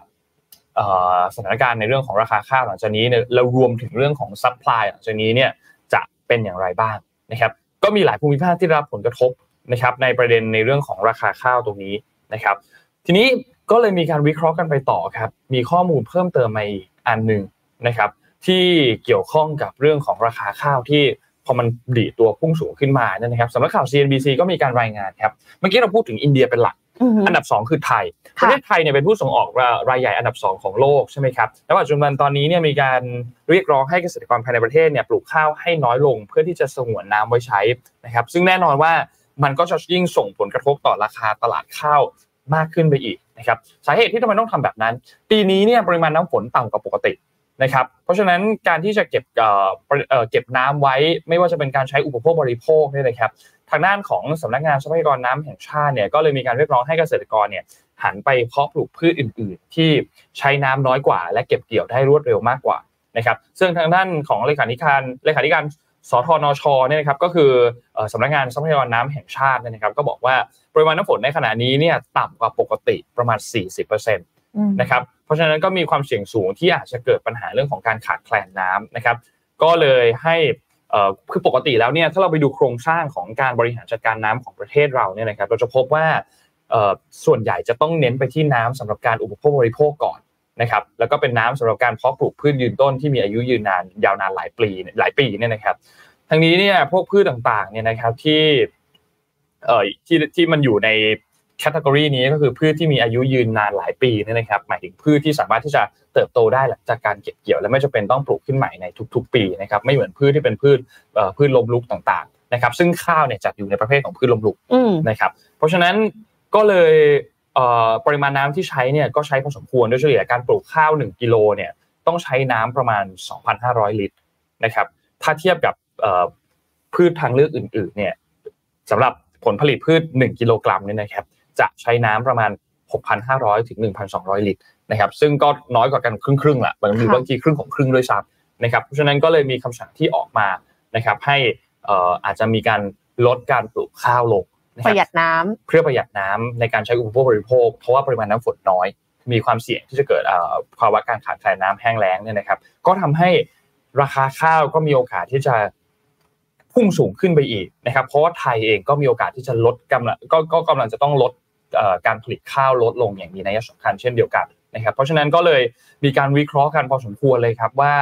สถานการณ์ในเรื่องของราคาข้าวหลังจากนี้เนี่ยเรารวมถึงเรื่องของซัพพลายหลังจากนี้เนี่ยจะเป็นอย่างไรบ้างนะครับ ก็มีหลายภูมิภาคที่รับผลกระทบนะครับ ในประเด็นในเรื่องของราคาข้าวตรงนี้นะครับ ทีนี้ก็เลยมีการวิเคราะห์กันไปต่อครับ มีข้อมูลเพิ่มเติมมาอีกอันหนึ่งนะครับ ที่เกี่ยวข้องกับเรื่องของราคาข้าวที่ พอมันดีตัวพุ่งสูงขึ้นมาเนี่ยนะครับสำนักข่าว CNBC ก็มีการรายงานครับเมื่อกี้เราพูดถึงอินเดียเป็นหลักอันดับ 2 คือไทย ประเทศไทยเนี่ยเป็นผู้ส่งออกรายใหญ่อันดับ 2 ของโลกใช่ไหมครับแล้วปัจจุบันตอนนี้เนี่ยมีการเรียกร้องให้เกษตรกรภายในประเทศเนี่ยปลูกข้าวให้น้อยลงเพื่อที่จะสงวนน้ำไว้ใช้นะครับซึ่งแน่นอนว่ามันก็จะยิ่งส่งผลกระทบต่อราคาตลาดข้าวมากขึ้นไปอีกนะครับสาเหตุที่ทำไมต้องทำแบบนั้น ปีนี้เนี่ยปริมาณน้ำฝนต่ำกว่าปกติ นะครับ เพราะฉะนั้นการที่จะเก็บเก็บน้ำไว้ ไม่ว่าจะเป็นการใช้อุปโภคบริโภคเนี่ยนะครับ ทางด้านของสำนักงานทรัพยากรน้ำแห่งชาติเนี่ยก็เลยมีการเรียกร้องให้เกษตรกรเนี่ยหันไปเพาะปลูกพืชอื่น ๆ ที่ใช้น้ำน้อยกว่า และเก็บเกี่ยวได้รวดเร็วมากกว่านะครับซึ่งทางด้านของเลขาธิการเลขาธิการสทนชเนี่ยนะครับก็คือสำนักงานทรัพยากรน้ำแห่งชาตินะครับ ก็บอกว่าปริมาณน้ำฝนในขณะนี้เนี่ยต่ำกว่าปกติประมาณ 40%นะครับ เพราะฉะนั้นก็มีความเสี่ยงสูงที่อาจจะเกิดปัญหาเรื่องของการขาดแคลนน้ำนะครับ ก็เลยให้คือปกติแล้วเนี่ยถ้าเราไปดูโครงสร้างของการบริหารจัดการน้ำของประเทศเราเนี่ยนะครับ เราจะพบว่าส่วนใหญ่จะต้องเน้นไปที่น้ำสำหรับการอุปโภคบริโภคก่อนนะครับ แล้วก็เป็นน้ำสำหรับการเพาะปลูกพืชยืนต้นที่มีอายุยืนนานยาวนานหลายปีหลายปีเนี่ยนะครับทั้งนี้เนี่ยพวกพืชต่างๆเนี่ยนะครับที่เอ่อที่ที่มันอยู่ใน แคตตากรีนี้ก็คือพืชที่มีอายุยืนนานหลายปีนี่นะครับ หมายถึงพืชที่สามารถที่จะเติบโตได้หลังจากการเก็บเกี่ยว และไม่จำเป็นต้องปลูกขึ้นใหม่ในทุก ๆ ปีนะครับ ไม่เหมือนพืชที่เป็นพืชพืชลมลุกต่างๆนะครับ ซึ่งข้าวเนี่ยจัดอยู่ในประเภทของพืชลมลุกนะครับ เพราะฉะนั้นก็เลยปริมาณน้ำที่ใช้เนี่ยก็ใช้พอสมควรโดยเฉลี่ยการปลูกข้าว 1กิโลเนี่ยต้องใช้น้ำประมาณ 2,500 ลิตรนะครับ ถ้าเทียบกับพืชทางเลือกอื่นๆเนี่ยสำหรับผลผลิตพืช 1 กิโลกรัมเนี่ยนะครับ จะใช้น้ำประมาณ 6,500 ถึง 1,200 ลิตรนะครับซึ่งก็น้อยกว่ากันครึ่งครึ่งแหละบางทีบางทีครึ่งของครึ่งด้วยซ้ำนะครับเพราะฉะนั้นก็เลยมีคำสั่งที่ออกมานะครับให้อาจจะมีการลดการปลูกข้าวลงประหยัดน้ำเพื่อประหยัดน้ำในการใช้อุปโภคบริโภค เพราะว่าปริมาณน้ำฝนน้อย มีความเสี่ยงที่จะเกิดภาวะการขาดแคลนน้ำแห้งแล้งเนี่ยนะครับ ก็ทำให้ราคาข้าวก็มีโอกาสที่จะพุ่งสูงขึ้นไปอีกนะครับ เพราะว่าไทยเองก็มีโอกาสที่จะลดกำลังก็กำลังจะต้องลด การผลิตข้าวลดลงอย่างมีนัยสำคัญเช่นเดียวกันนะครับเพราะฉะนั้นก็เลยมีการวิเคราะห์กันพอสมควรเลยครับว่า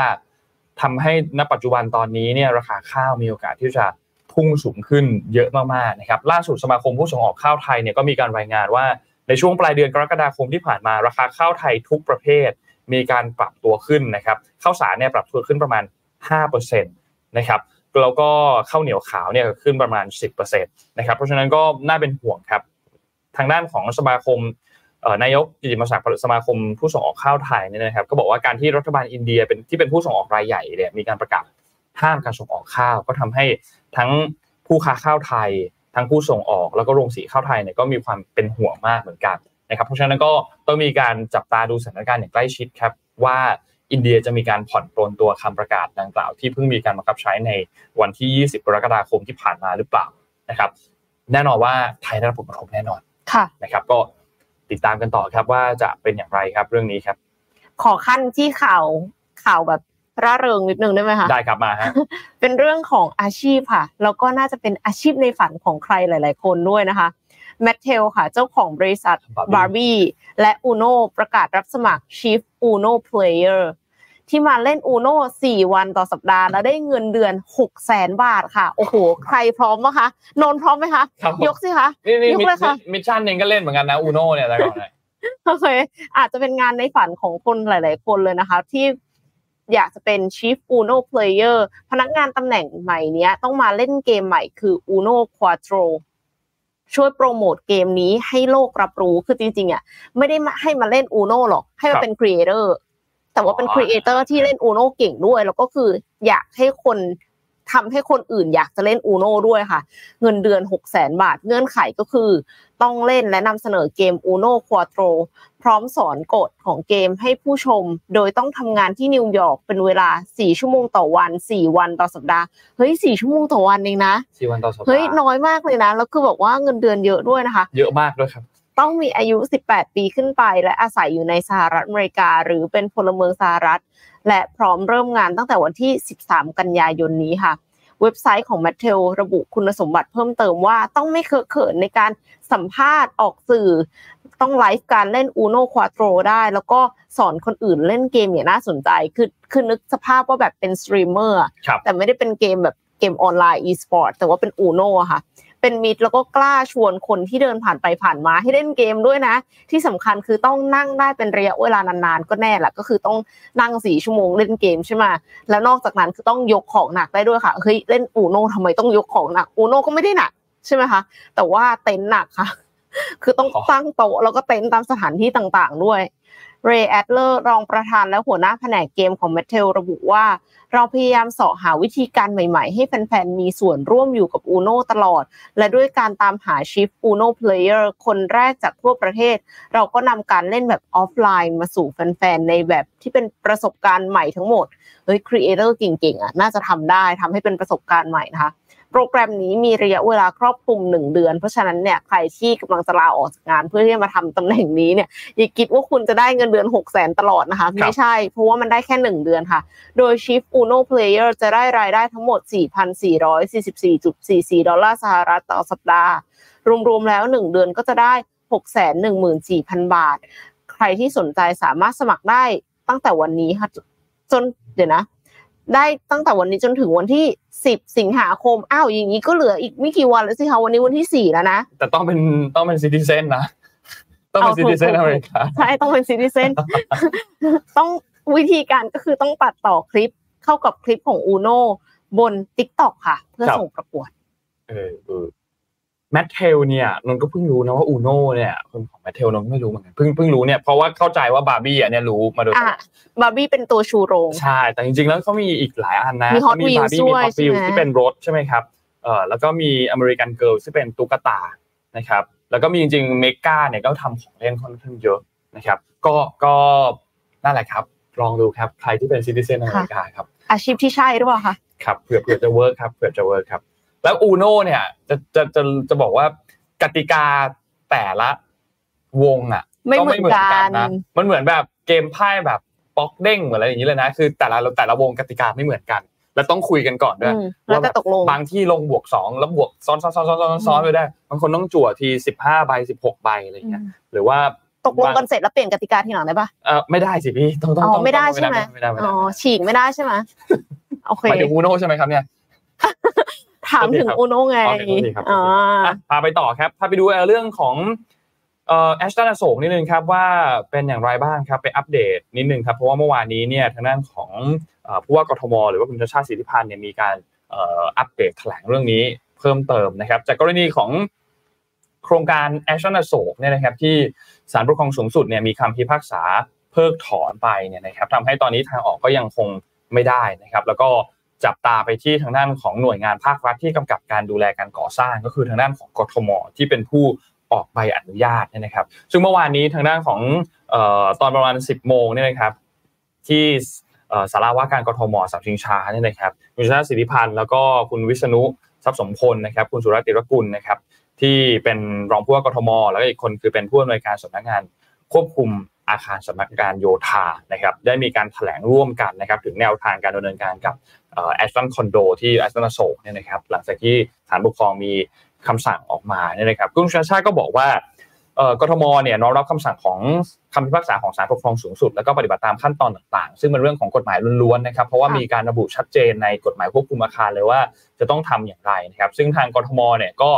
ทำให้ณปัจจุบันตอนนี้เนี่ยราคาข้าวมีโอกาสที่จะพุ่งสูงขึ้นเยอะมากๆนะครับล่าสุดสมาคมผู้ส่งออกข้าวไทยเนี่ยก็มีการรายงานว่าในช่วงปลายเดือนกรกฎาคมที่ผ่านมาราคาข้าวไทยทุกประเภท มีการปรับตัวขึ้นนะครับข้าวสารเนี่ยปรับตัวขึ้นประมาณ5%นะครับแล้วก็ข้าวเหนียวขาวเนี่ยขึ้นประมาณ 10%นะครับเพราะฉะนั้นก็น่าเป็นห่วงครับ ทางด้านของสมาคมนายกกิติมศักดิ์สมาคมผู้ส่งออกข้าวไทยเนี่ยนะครับ ก็บอกว่าการที่รัฐบาลอินเดียเป็นที่เป็นผู้ส่งออกรายใหญ่เนี่ยมีการประกาศห้ามการส่งออกข้าว ก็ทำให้ทั้งผู้ค้าข้าวไทย ทั้งผู้ส่งออกแล้วก็โรงสีข้าวไทยเนี่ยก็มีความเป็นห่วงมากเหมือนกันนะครับ เพราะฉะนั้นก็ต้องมีการจับตาดูสถานการณ์อย่างใกล้ชิดครับว่าอินเดียจะมีการผ่อนปลนตัวคำประกาศดังกล่าวที่เพิ่งมีการบังคับใช้ในวันที่ 20 กรกฎาคมที่ผ่านมาหรือเปล่านะครับ แน่นอนว่าไทยได้รับผลกระทบแน่นอน นะครับ ก็ติดตามกันต่อครับว่าจะเป็นอย่างไรครับเรื่องนี้ครับ ขอขั้นที่ข่าวข่าวแบบร่าเริงนิดนึงได้ไหมคะได้ครับมาฮะเป็นเรื่องของอาชีพค่ะ แล้วก็น่าจะเป็นอาชีพในฝันของใครหลาย ๆ คนด้วยนะคะแมทเทลค่ะ เจ้าของบริษัทบาร์บี้และอูโนประกาศรับสมัคร Chief Uno Player ที่มาเล่นอูโน่สี่วันต่อสัปดาห์แล้วได้เงินเดือนหกแสนบาทค่ะ โอ้โห ใครพร้อมไหมคะนนท์พร้อมไหมคะครับผมยกสิคะนี่นี่ยกเลยค่ะมิชชั่นเองก็เล่นเหมือนกันนะอูโน่เนี่ยแต่ก่อนเนี่ยโอเคอาจจะเป็นงานในฝันของคนหลาย ๆ คนเลยนะคะ ที่อยากจะเป็น Chief Uno Player พนักงานตำแหน่งใหม่เนี้ยต้องมาเล่นเกมใหม่คือ Uno Quattro ช่วยโปรโมทเกมนี้ให้โลกรับรู้คือจริงๆอะไม่ได้มาให้มาเล่น Uno หรอก ให้มาเป็น Creator แต่ว่าเป็น Creator ที่เล่น Uno เก่งด้วย แล้วก็คืออยากให้คนทำให้คนอื่นอยากจะเล่น Uno ด้วยค่ะ เงินเดือน6 0แสนบาท เงื่อนไขก็คือ ต้องเล่นและนำเสนอเกม Uno Quattro พร้อมสอนกฎของเกมให้ผู้ชม โดยต้องทำงานที่นิวยอร์กเป็นเวลา 4 ชั่วโมงต่อวัน 4 วันต่อสัปดาห์เฮ้ย 4 ชั่วโมงต่อวันเองนะสี่วันต่อสัปดาห์เฮ้ยน้อยมากเลยนะ แล้วคือบอกว่าเงินเดือนเยอะด้วยนะคะ เยอะมากด้วยครับ ต้องมีอายุ 18 ปีขึ้นไป และอาศัยอยู่ในสหรัฐอเมริกา หรือเป็นพลเมืองสหรัฐ และพร้อมเริ่มงานตั้งแต่วันที่ 13 กันยายนนี้ค่ะ เว็บไซต์ของ m a t t e l ระบุคุณสมบัติเพิ่มเติมว่าต้องไม่เคอะเขินในการสัมภาษณ์ออกสื่อ ต้องไลฟ์การเล่น Uno Quattro ได้ แล้วก็สอนคนอื่นเล่นเกมอย่างน่าสนใจ คือคือนึกสภาพว่าแบบเป็นสตรีมเมอร์อะครับแต่ไม่ได้เป็นเกมแบบเกมออนไลน์ e-sport แต่ว่าเป็น Uno อะค่ะ เป็นมิตรแล้วก็กล้าชวนคนที่เดินผ่านไปผ่านมาให้เล่นเกมด้วยนะ ที่สำคัญคือต้องนั่งได้เป็นระยะเวลานานๆ ก็แน่แหละก็คือต้องนั่งสี่ชั่วโมงเล่นเกมใช่ไหมแล้วนอกจากนั้นคือต้องยกของหนักได้ด้วยค่ะเฮ้ยเล่นอูโน่ทำไมต้องยกของหนักอูโน่ก็ไม่ได้หนักใช่ไหมคะแต่ว่าเต็นท์หนักค่ะ คือต้องอ๋อตั้งโต๊ะแล้วก็เต็นท์ตามสถานที่ต่างๆด้วย เรย์แอดเลอร์รองประธานและหัวหน้าแผนกเกมของ m a t t e l ระบุว่า เราพยายามเสาะหาวิธีการใหม่ๆ ให้แฟนๆ มีส่วนร่วมอยู่กับ Uno ตลอด และด้วยการตามหา Chief Uno Player คนแรกจากทั่วประเทศ เราก็นำการเล่นแบบออฟไลน์มาสู่แฟนๆ ในแบบที่เป็นประสบการณ์ใหม่ทั้งหมด เฮ้ย creator เก่งๆอะน่าจะทำได้ทำให้เป็นประสบการณ์ใหม่นะคะ โปรแกรมนี้มีระยะเวลาครอบคลุมหนึ่งเดือน เพราะฉะนั้นเนี่ยใครที่กำลังจะลาออกจากงาน เพื่อที่จะมาทำตำแหน่งนี้เนี่ยอย่าคิดว่าคุณจะได้เงินเดือน6 0แสนตลอดนะคะ ไม่ใช่ เพราะว่ามันได้แค่1เดือนค่ะ โดย Chief Uno Player จะได้รายได้ทั้งหมด 4,444.44 ดอลลาร์สหรัฐต่อสัปดาห์ รวมๆแล้ว 1 เดือนก็จะได้ 614,000 บาท ใครที่สนใจสามารถสมัครได้ตั้งแต่วันนี้ค่ะจนเดี๋ยวนะ ได้ตั้งแต่วันนี้จนถึงวันที่10สิงหาคมอ้าวอย่างนี้ก็เหลืออีกไม่กี่วันแล้วสิคะวันนี้วันที่4แล้วนะแต่ต้องเป็นต้องเป็นซิติเซนนะต้องเป็นเอาซิถูกติเซนถูกอเมริกาใช่ต้องเป็นซิติเซนต้องวิธีการก็คือต้องตัดต่อคลิปเข้ากับคลิปของ Uno บน TikTok ค่ะ เพื่อครับส่งประกวดเออเออ Mattel เนี่ยนนท์ก็เพิ่งรู้นะว่า UNO เนี่ยคนของ Mattel นนท์ไม่รู้เหมือนกันเพิ่งเพิ่งรู้เนี่ยเพราะว่าเข้าใจว่าบาร์บี้อะเนี่ยรู้มาโดยตลอะอดบาร์บี้เป็นตัวชูโรงใช่ แต่จริงๆแล้วเขามีอีกหลายอันนะมี Hot มี Wheels บาร์บี้ด้มีวยฮอตวิวใช่ไหมที่เป็นรถใช่ไหมครับเออแล้วก็มี American Girl ที่เป็นตุ๊กตานะครับแล้วก็มีจริงๆเมกาเนี่ยก็ทำของเล่นค่อนข้างเยอะนะครับ ก็ก็นั่นแหละครับ ลองดูครับใครที่เป็น citizen อเมริกาครับอาชีพที่ใช่หรือเปล่าคะครับเผื่อเผื่อจะ work ครับเผื่อจะ work ครับ แล้ว UNO เนี่ยจะจะจะจะบอกว่ากติกาแต่ละวงอะไม่เหมือนกันนะมันเหมือนแบบเกมไพ่แบบป๊อกเด้งเหมือนอะไรอย่างนี้เลยนะ คือแต่ละแต่ละวงกติกาไม่เหมือนกัน แล้วต้องคุยกันก่อนด้วยอืมแล้วแต่ตกลงบางที่ลงบวกสองแล้วบวกซ้อนซ้อนซ้อนซ้อนซ้อนซ้อนไปได้บางคนต้องจั่วทีสิบห้าใบสิบหกใบอะไรอย่างเงี้ยหรือว่าตกลงกันเสร็จแล้วเปลี่ยนกติกาทีหลังได้ปะเออไม่ได้สิพี่ต้องต้องอ๋อต้องไม่ได้ใช่ไหมไม่ได้ไม่ได้อ๋ไม่อได้ฉีกไม่ได้ใช่ไหมโอเคหมายถึงอูโน่ใช่ไหมครับเนี่ย ถามถึงโทษทีครับอูโน่ไงอ๋อโทษทีครับอ๋ออะพาไปต่อครับพาไปดูเรื่องของเอ่อแอชตันอโศกนิดนึงครับว่าเป็นอย่างไรบ้างครับไปอัปเดตนิดนึงครับเพราะว่าเมื่อวานนี้เนี่ยทางด้านของเอ่อผู้ว่ากทม หรือว่าคุณชาติชาติสิทธิพันธ์เนี่ยมีการเอ่ออัปเดตแถลงเรื่องนี้เพิ่มเติมนะครับ จากกรณีของโครงการแอชตันอโศกเนี่ยนะครับที่ศาลปกครองสูงสุดเนี่ยมีคำพิพากษาเพิกถอนไปเนี่ยนะครับทำให้ตอนนี้ทางออกก็ยังคงไม่ได้นะครับ แล้วก็ จับตาไปที่ทางด้านของหน่วยงานภาครัฐที่กำกับการดูแลการก่อสร้าง ก็คือทางด้านของกทมที่เป็นผู้ออกใบอนุญาตนะครับ ซึ่งเมื่อวานนี้ทางด้านของออตอนประมาณ 10 โมงเนี่ยนะครับ ที่สาราว่าการกทมสับชิงชาเนี่ยนะครับคุณชาติสิทธิพันธ์แล้วก็คุณวิษณุทรัพย์สมพลนะครับ คุณสุรติรกุลนะครับ ที่เป็นรองผู้ว่ากทม แล้วก็อีกคนคือเป็นผู้อำนวยการสำนักงานควบคุมอาคารสำนักงานโยธานะครับ ได้มีการแถลงร่วมกันนะครับ ถึงแนวทางการดำเนินการกับ แอสตันคอนโดที่แอสตันโศกเนี่ยนะครับหลังจากที่ศาลปกครองมีคำสั่งออกมาเนี่ยนะครับคุณชาชาติก็บอกว่ากทมเนี่ยน้อมรับคำสั่งของคำพิพากษาของศาลปกครองสูงสุด แล้วก็ปฏิบัติตามขั้นตอนต่างๆ ซึ่งเป็นเรื่องของกฎหมายล้วนๆนะครับ เพราะว่ามีการระบุชัดเจนในกฎหมายควบคุมอาคารเลยว่าจะต้องทำอย่างไรนะครับ ซึ่งทางกทมเนี่ยก็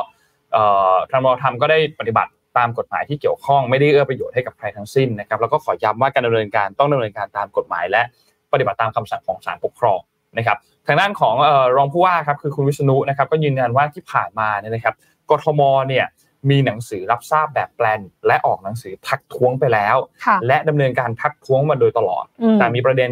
ทางมทำก็ได้ปฏิบัติตามกฎหมายที่เกี่ยวข้องไม่ได้เอื้อประโยชน์ให้กับใครทั้งสิ้นนะครับแล้วก็ขอย้ำว่าการดำเนินการต้องดำเนินการตามกฎหมายและปฏิบัติตามคำสั่งของศาลปกครอง นะครับทางด้านของรองผู้ว่าครับคือคุณวิษณุนะครับก็ยืนยันว่าที่ผ่านมาเนี่ยนะครับกทมเนี่ยมีหนังสือรับทราบแบบแปลน และออกหนังสือทักท้วงไปแล้ว และดำเนินการทักท้วงมาโดยตลอด แต่มีประเด็น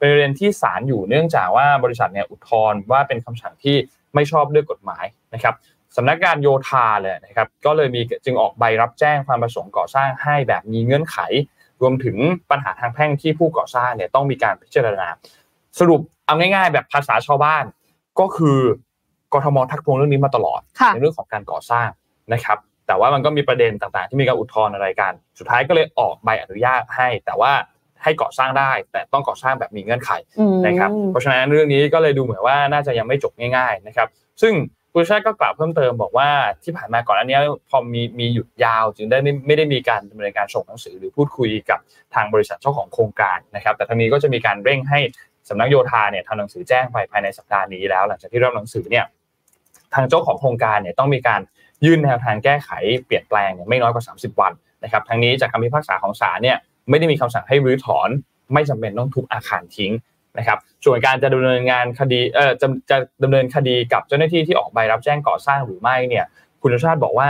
ประเด็นที่ศาลอยู่เนื่องจากว่าบริษัทเนี่ยอุทธรณ์ว่าเป็นคำสั่งที่ไม่ชอบด้วยกฎหมายนะครับสำนักงานโยธาเลยนะครับก็เลยมีจึงออกใบรับแจ้งความประสงค์ก่อสร้างให้แบบมีเงื่อนไข รวมถึงปัญหาทางแพ่งที่ผู้ก่อสร้างเนี่ยต้องมีการพิจารณา สรุป เอาง่ายๆ แบบภาษาชาวบ้าน ก็คือกทมทักทวงเรื่องนี้มาตลอด ในเรื่องของการก่อสร้างนะครับ แต่ว่ามันก็มีประเด็นต่างๆ ที่มีการอุทธรณ์อะไรกัน สุดท้ายก็เลยออกใบอนุญาตให้ แต่ว่าให้ก่อสร้างได้ แต่ต้องก่อสร้างแบบมีเงื่อนไขนะครับ เพราะฉะนั้นเรื่องนี้ก็เลยดูเหมือนว่าน่าจะยังไม่จบง่าย ๆนะครับ ซึ่งคุณชาติก็กล่าวเพิ่มเติมบอกว่าที่ผ่านมาก่อนอันนี้พอมีมีหยุดยาวจึงได้ไม่ไม่ได้มีการดำเนินการส่งหนังสือหรือพูดคุยกับทางบริษัทเจ้าของโครงการนะครับ แต่ทางนี้ก็จะมีการเร่งให้ สำนักโยธาเนี่ยทำหนังสือแจ้งไปภายในสัปดาห์นี้แล้ว หลังจากที่รับหนังสือเนี่ยทางเจ้าของโครงการเนี่ยต้องมีการยื่นแนวทางแก้ไขเปลี่ยนแปลงเนี่ยไม่น้อยกว่า 30 วันนะครับทั้งนี้จากคำพิพากษาของศาลเนี่ยไม่ได้มีคำสั่งให้รื้อถอน ไม่จำเป็นต้องทุบอาคารทิ้งนะครับส่วนการจะดำเนินงานคดีเอ่อจะจะดำเนินคดีกับเจ้าหน้าที่ที่ออกใบรับแจ้งก่อสร้างหรือไม่เนี่ยคุณชาติบอกว่า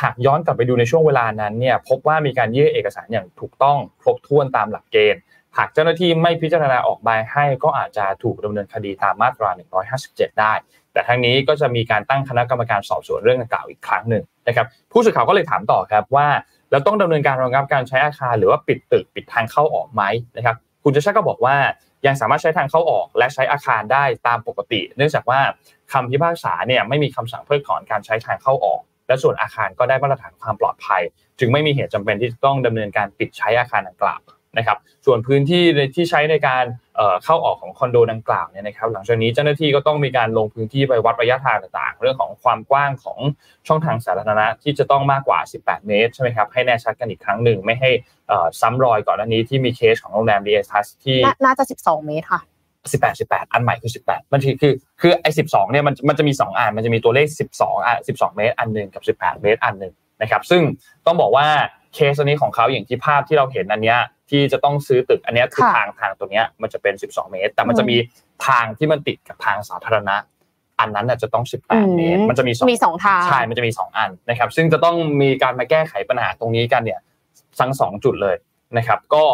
หากย้อนกลับไปดูในช่วงเวลานั้นเนี่ยพบว่ามีการยื่นเอกสารอย่างถูกต้องครบถ้วนตามหลักเกณฑ์ หากเจ้าหน้าที่ไม่พิจารณาออกใบให้ก็อาจจะถูกดำเนินคดีตามมาตรา 157 ได้ แต่ทั้งนี้ก็จะมีการตั้งคณะกรรมการสอบสวนเรื่องดังกล่าวอีกครั้งหนึ่งนะครับผู้สื่อข่าวก็เลยถามต่อครับว่าเราต้องดำเนินการรองรับการใช้อาคารหรือว่าปิดตึกปิดทางเข้าออกไหมนะครับคุณจะชาก็บอกว่ายังสามารถใช้ทางเข้าออกและใช้อาคารได้ตามปกติ เนื่องจากว่าคำพิพากษาเนี่ยไม่มีคำสั่งเพิกถอนการใช้ทางเข้าออก และส่วนอาคารก็ได้มาตรฐานความปลอดภัย จึงไม่มีเหตุจำเป็นที่ต้องดำเนินการปิดใช้อาคารดังกล่าว นะครับส่วนพื้นที่ที่ใช้ในการเข้าออกของคอนโดดังกล่าวเนี่ยนะครับหลังจากนี้เจ้าหน้าที่ก็ต้องมีการลงพื้นที่ไปวัดระยะทางต่างๆ เรื่องของความกว้างของช่องทางสาธารณะที่จะต้องมากกว่า 18 เมตรใช่ไหมครับให้แน่ชัดกันอีกครั้งหนึ่งไม่ให้ซ้ำรอยก่อนหน้านี้ที่มีเคสของโรงแรมดีเอทัสที่น่าจะ 12 เมตรค่ะ18 18อันใหม่คือ18มันคือคือไอ้12เนี่ยมันมันจะมี2อันมันจะมีตัวเลข12อะ12เมตรอันหนึ่งกับ18เมตรอันหนึ่งนะครับซึ่งต้องบอกว่าเคสนี้ของเขาอย่างที่ภาพที่เราเห็นอันเนี้ย ที่จะต้องซื้อตึกอันนี้คือทางทางตรงนี้มันจะเป็น 12 เมตร แต่มันจะมีทางที่มันติดกับทางสาธารณะ อันนั้นจะต้อง 18 เมตร มันจะมีสองมีสองทางใช่มันจะมี 2 อันนะครับ ซึ่งจะต้องมีการมาแก้ไขปัญหาตรงนี้กันเนี่ยทั้งสองจุดเลยนะครับ ก็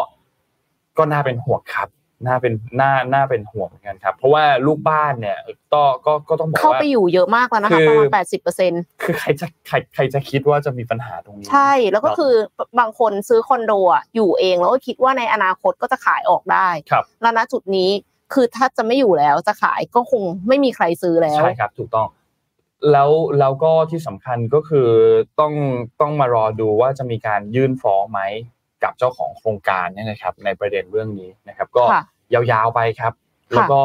ก็น่าเป็นห่วงครับ น่าเป็นน่าน่าเป็นห่วงเหมือนกันครับ เพราะว่าลูกบ้านเนี่ยก็ก็ก็ต้องบอกว่าเข้าไปอยู่เยอะมากแล้วนะคะประมาณแปดสิบเปอร์เซ็นคือใครจะใครใครจะคิดว่าจะมีปัญหาตรงนี้ ใช่แล้วก็คือบางคนซื้อคอนโดอะอยู่เองแล้วก็คิดว่าในอนาคตก็จะขายออกได้ครับแล้วณจุดนี้คือถ้าจะไม่อยู่แล้วจะขายก็คงไม่มีใครซื้อแล้วใช่ครับถูกต้อง แล้วแล้วก็ที่สำคัญก็คือต้องต้องมารอดูว่าจะมีการยื่นฟ้องไหมกับเจ้าของโครงการเนี่ยนะครับในประเด็นเรื่องนี้นะครับ ก็ ยาวๆไปครับ แล้วก็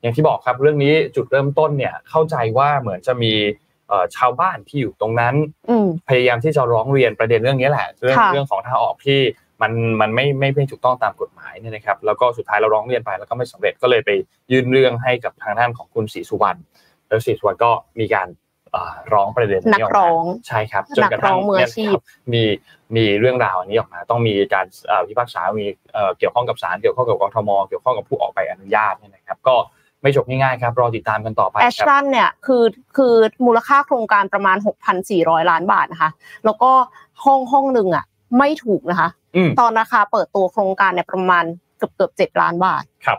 อย่างที่บอกครับเรื่องนี้จุดเริ่มต้นเนี่ยเข้าใจว่าเหมือนจะมีชาวบ้านที่อยู่ตรงนั้นพยายามที่จะร้องเรียนประเด็นเรื่องนี้แหละ เรื่องเรื่องของทางออกที่มันมันไม่ไม่ไม่ถูกต้องตามกฎหมายเนี่ยนะครับ แล้วก็สุดท้ายเราร้องเรียนไปแล้วก็ไม่สำเร็จก็เลยไปยื่นเรื่องให้กับทางด้านของคุณศรีสุวรรณแล้วศรีสุวรรณก็มีการร้องประเด็นนี้ออกมาใช่ครับจนกระทั่งเนี่ยมี มีเรื่องราวนี้ออกมา ต้องมีการพิพากษา มีเกี่ยวข้องกับศาลเกี่ยวข้องกับกทมเกี่ยวข้องกับผู้ออกใบอนุญาตเนี่ยนะครับ ก็ไม่จบง่ายๆครับ รอติดตามกันต่อไปแอชลันเนี่ยคือคือมูลค่าโครงการประมาณ 6,400 ล้านบาทนะคะ แล้วก็ห้องห้องหนึ่งอะไม่ถูกนะคะ ตอนราคาเปิดตัวโครงการเนี่ยประมาณเกือบเกือบเจ็ดล้านบาทครับ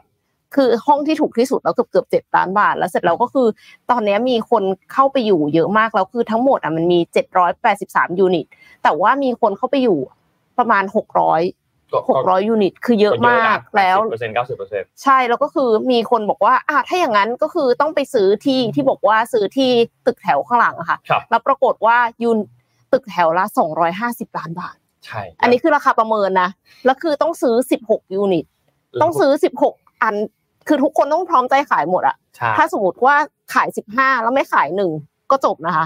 คือห้องที่ถูกที่สุดแล้วเกือบเกือบเจ็ดล้านบาท แล้วเสร็จแล้วก็คือ ตอนนี้มีคนเข้าไปอยู่เยอะมากแล้วคือทั้งหมดอะมันมีเจ็ดร้อยแปดสิบสาม unit แต่ว่ามีคนเข้าไปอยู่ประมาณหกร้อยหกร้อย unit คือเยอะมากแล้วเปอร์เซ็นต์เก้าสิบเปอร์เซ็นต์ใช่แล้วก็คือมีคนบอกว่าอ่าถ้าอย่างนั้นก็คือต้องไปซื้อที่ที่บอกว่าซื้อที่ตึกแถวข้างหลังอะค่ะแล้วปรากฏว่า unit ตึกแถวละสองร้อยห้าสิบล้านบาท ใช่ อันนี้คือราคาประเมินนะแล้วคือต้องซื้อสิบหก unit ต้องซื้อสิบหก อันคือทุกคนต้องพร้อมใจขายหมดอะถ้าสมมติว่าขายสิบห้าแล้วไม่ขายหนึ่งก็จบนะคะ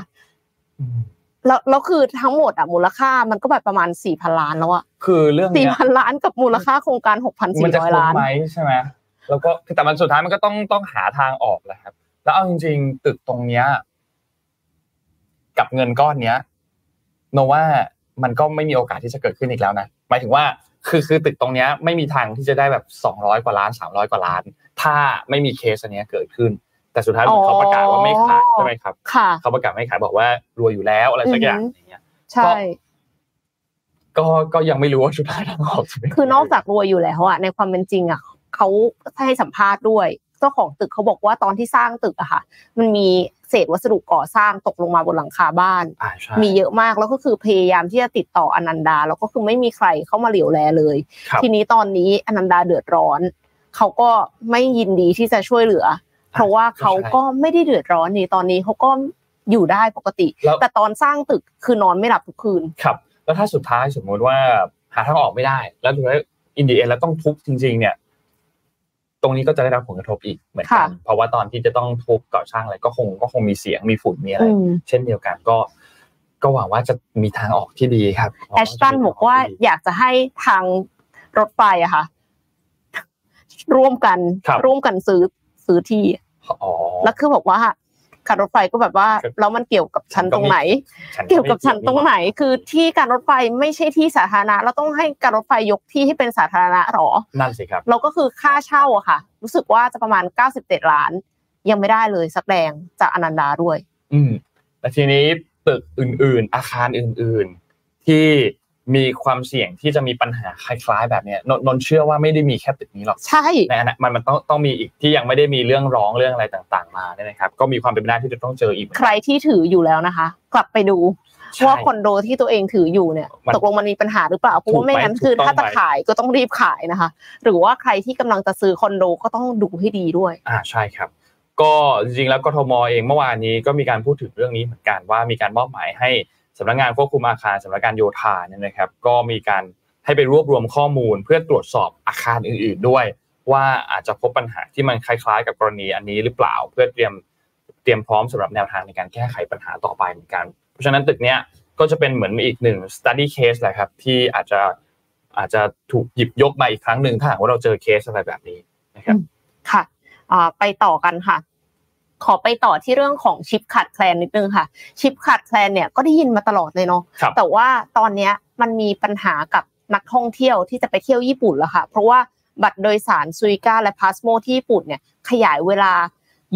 แล้วแล้วคือทั้งหมดอะมูลค่ามันก็แบบประมาณสี่พันล้านแล้วอะคือเรื่องสี่เนี้ยพันล้านกับมูลค่าโครงการหกพันมัสี่จะร้อยคุ้มล้านไหมใช่ไหมแล้วก็แต่มันสุดท้ายมันก็ต้องต้องหาทางออกแหละครับ แล้วเอาจริง ๆ ตึกตรงเนี้ย กับเงินก้อนเนี้ยโนว่ามันก็ไม่มีโอกาสที่จะเกิดขึ้นอีกแล้วนะหมายถึงว่า คือคือตึกตรงเนี้ยไม่มีทางที่จะได้แบบสองร้อยกว่าล้านสามร้อยกว่าล้าน ถ้าไม่มีเคสอันเนี้ยเกิดขึ้น แต่สุดท้ายเหมือนเขาประกาศว่าไม่ขายใช่ไหมครับค่ะเขาประกาศไม่ขายบอกว่ารวยอยู่แล้วอะไรสักอย่างอือหืออย่างเงี้ยใช่ก็ก็ยังไม่รู้ว่าสุดท้ายทางออกจะเป็นยังไงคือนอกจากรวยอยู่แล้วอะในความเป็นจริงอะเขาให้สัมภาษณ์ด้วยเจ้าของตึกเขาบอกว่าตอนที่สร้างตึกอะค่ะ มันมี เศษวัสดุก่อสร้างตกลงมาบนหลังคาบ้านอ่าใช่มีเยอะมากแล้วก็คือพยายามที่จะติดต่ออนันดา แล้วก็คือไม่มีใครเข้ามาเหลียวแลเลยครับทีนี้ตอนนี้อนันดาเดือดร้อน เขาก็ไม่ยินดีที่จะช่วยเหลือ เพราะว่าเขาก็ไม่ได้เดือดร้อนนี่ตอนนี้เขาก็อยู่ได้ปกติแล้วแต่ตอนสร้างตึกคือนอนไม่หลับทุกคืนครับ แล้วถ้าสุดท้ายสมมุติว่าหาทางออกไม่ได้ แล้วสุดท้ายอินดีเอแล้วต้องทุบจริง ๆ เนี่ย ตรงนี้ก็จะได้รับผลกระทบอีกเหมือนกันค่ะเพราะว่าตอนที่จะต้องทุบก่อสร้างอะไรก็คงก็คงมีเสียงมีฝุ่นมีอะไรอืมเช่นเดียวกันก็ ก็หวังว่าจะมีทางออกที่ดีครับแอชตันบอกว่าอยากจะให้ทางรถไฟอะค่ะ ร่วมกันครับร่วมกันซื้อซื้อที่อ๋อแล้วคือบอกว่า การรถไฟก็แบบว่าครับแล้วมันเกี่ยวกับฉันฉันก็ตรงมีไหนฉันเกี่ยวกับฉันตรงไหนม่คือที่การรถไฟไม่ใช่ที่สาธารณะเราต้องให้การรถไฟยกที่ให้เป็นสาธารณะหรอ นั่นสิครับเราก็คือค่าเช่าอะค่ะ รู้สึกว่าจะประมาณ 97 ล้าน ยังไม่ได้เลยสักแดงจากอนันดาด้วย อืมและทีนี้ตึกอื่น ๆ อาคารอื่น ๆ ที่ มีความเสี่ยงที่จะมีปัญหาคล้ายๆ แบบเนี้ยนนนนเชื่อว่าไม่ได้มีแค่ตึกนี้หรอกใช่ในอนามันมันต้องต้องมีอีกที่ยังไม่ได้มีเรื่องร้องเรื่องอะไรต่าง ๆ มาเนี่ยนะครับ ก็มีความเป็นไปได้ที่จะต้องเจออีกเหมือนใครกันที่ถืออยู่แล้วนะคะ กลับไปดูใช่ว่าคอนโดที่ตัวเองถืออยู่เนี่ยมันตกลงมันมีปัญหาหรือเปล่าเพราะถูว่ากไหมไม่งั้นถูกคือต้องถ้าจะไหมขายก็ต้องรีบขายนะคะ หรือว่าใครที่กำลังจะซื้อคอนโดก็ต้องดูให้ดีด้วยอ่าใช่ครับก็จริงๆแล้วกทมเองเมื่อวานนี้ก็มีการพูดถึงเรื่องนี้เหมือนกันว่ามีการมอบหมายให้ สำนักงานควบคุมอาคารสำนักงานโยธาเนี่ยนะครับ ก็มีการให้ไปรวบรวมข้อมูล เพื่อตรวจสอบอาคารอื่น ๆ ด้วย ว่าอาจจะพบปัญหาที่มันคล้าย ๆ กับกรณีอันนี้หรือเปล่า เพื่อเตรียมเตรียมพร้อมสำหรับแนวทางในการแก้ไขปัญหาต่อไปเหมือนกัน เพราะฉะนั้นตึกเนี้ยก็จะเป็นเหมือนอีกหนึ่ง study case แหละครับที่อาจจะอาจจะถูกหยิบยกมาอีกครั้งหนึ่งถ้าหากว่าเราเจอเคสอะไรแบบนี้นะครับค่ะไปต่อกันค่ะ ขอไปต่อที่เรื่องของชิปขาดแคลนนิดนึงค่ะ ชิปขาดแคลนเนี่ยก็ได้ยินมาตลอดเลยเนาะครับแต่ว่าตอนเนี้ยมันมีปัญหากับนักท่องเที่ยวที่จะไปเที่ยวญี่ปุ่นแล้วค่ะ เพราะว่าบัตรโดยสารซุยกาและพาสโมที่ญี่ปุ่นเนี่ยขยายเวลา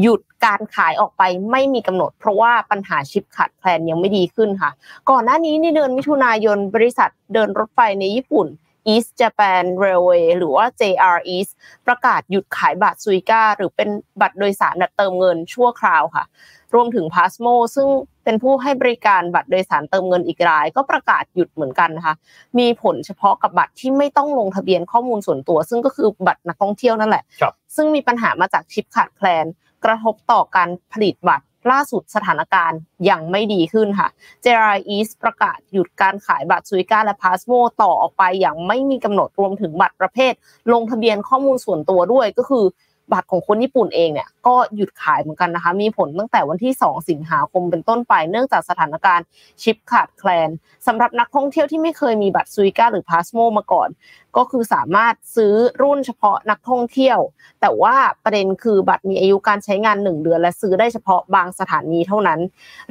หยุดการขายออกไปไม่มีกำหนด เพราะว่าปัญหาชิปขาดแคลนยังไม่ดีขึ้นค่ะ ก่อนหน้านี้ในเดือนมิถุนายนบริษัทเดินรถไฟในญี่ปุ่น East Japan Railway หรือว่า JR East ประกาศหยุดขายบัตรซุยกาหรือเป็นบัตรโดยสารแบบเติมเงินชั่วคราวค่ะ รวมถึง Pasmo ซึ่งเป็นผู้ให้บริการบัตรโดยสารเติมเงินอีกราย ก็ประกาศหยุดเหมือนกันนะคะ มีผลเฉพาะกับบัตรที่ไม่ต้องลงทะเบียนข้อมูลส่วนตัว ซึ่งก็คือบัตรนักท่องเที่ยวนั่นแหละครับซึ่งมีปัญหามาจากชิปขาดแคลน กระทบต่อการผลิตบัตร ล่าสุดสถานการณ์ยังไม่ดีขึ้นค่ะ JR East ประกาศหยุดการขายบัตรซุยกาและพาสโมต่อออกไปอย่างไม่มีกำหนดรวมถึงบัตรประเภท ลงทะเบียนข้อมูลส่วนตัวด้วยก็คือ บัตรของคนญี่ปุ่นเองเนี่ยก็หยุดขายเหมือนกันนะคะ มีผลตั้งแต่วันที่ 2 สิงหาคมเป็นต้นไป เนื่องจากสถานการณ์ชิปขาดแคลนสำหรับนักท่องเที่ยวที่ไม่เคยมีบัตรซุยกาหรือพาสโมมาก่อน ก็คือสามารถซื้อรุ่นเฉพาะนักท่องเที่ยว แต่ว่าประเด็นคือบัตรมีอายุการใช้งาน 1 เดือน และซื้อได้เฉพาะบางสถานีเท่านั้น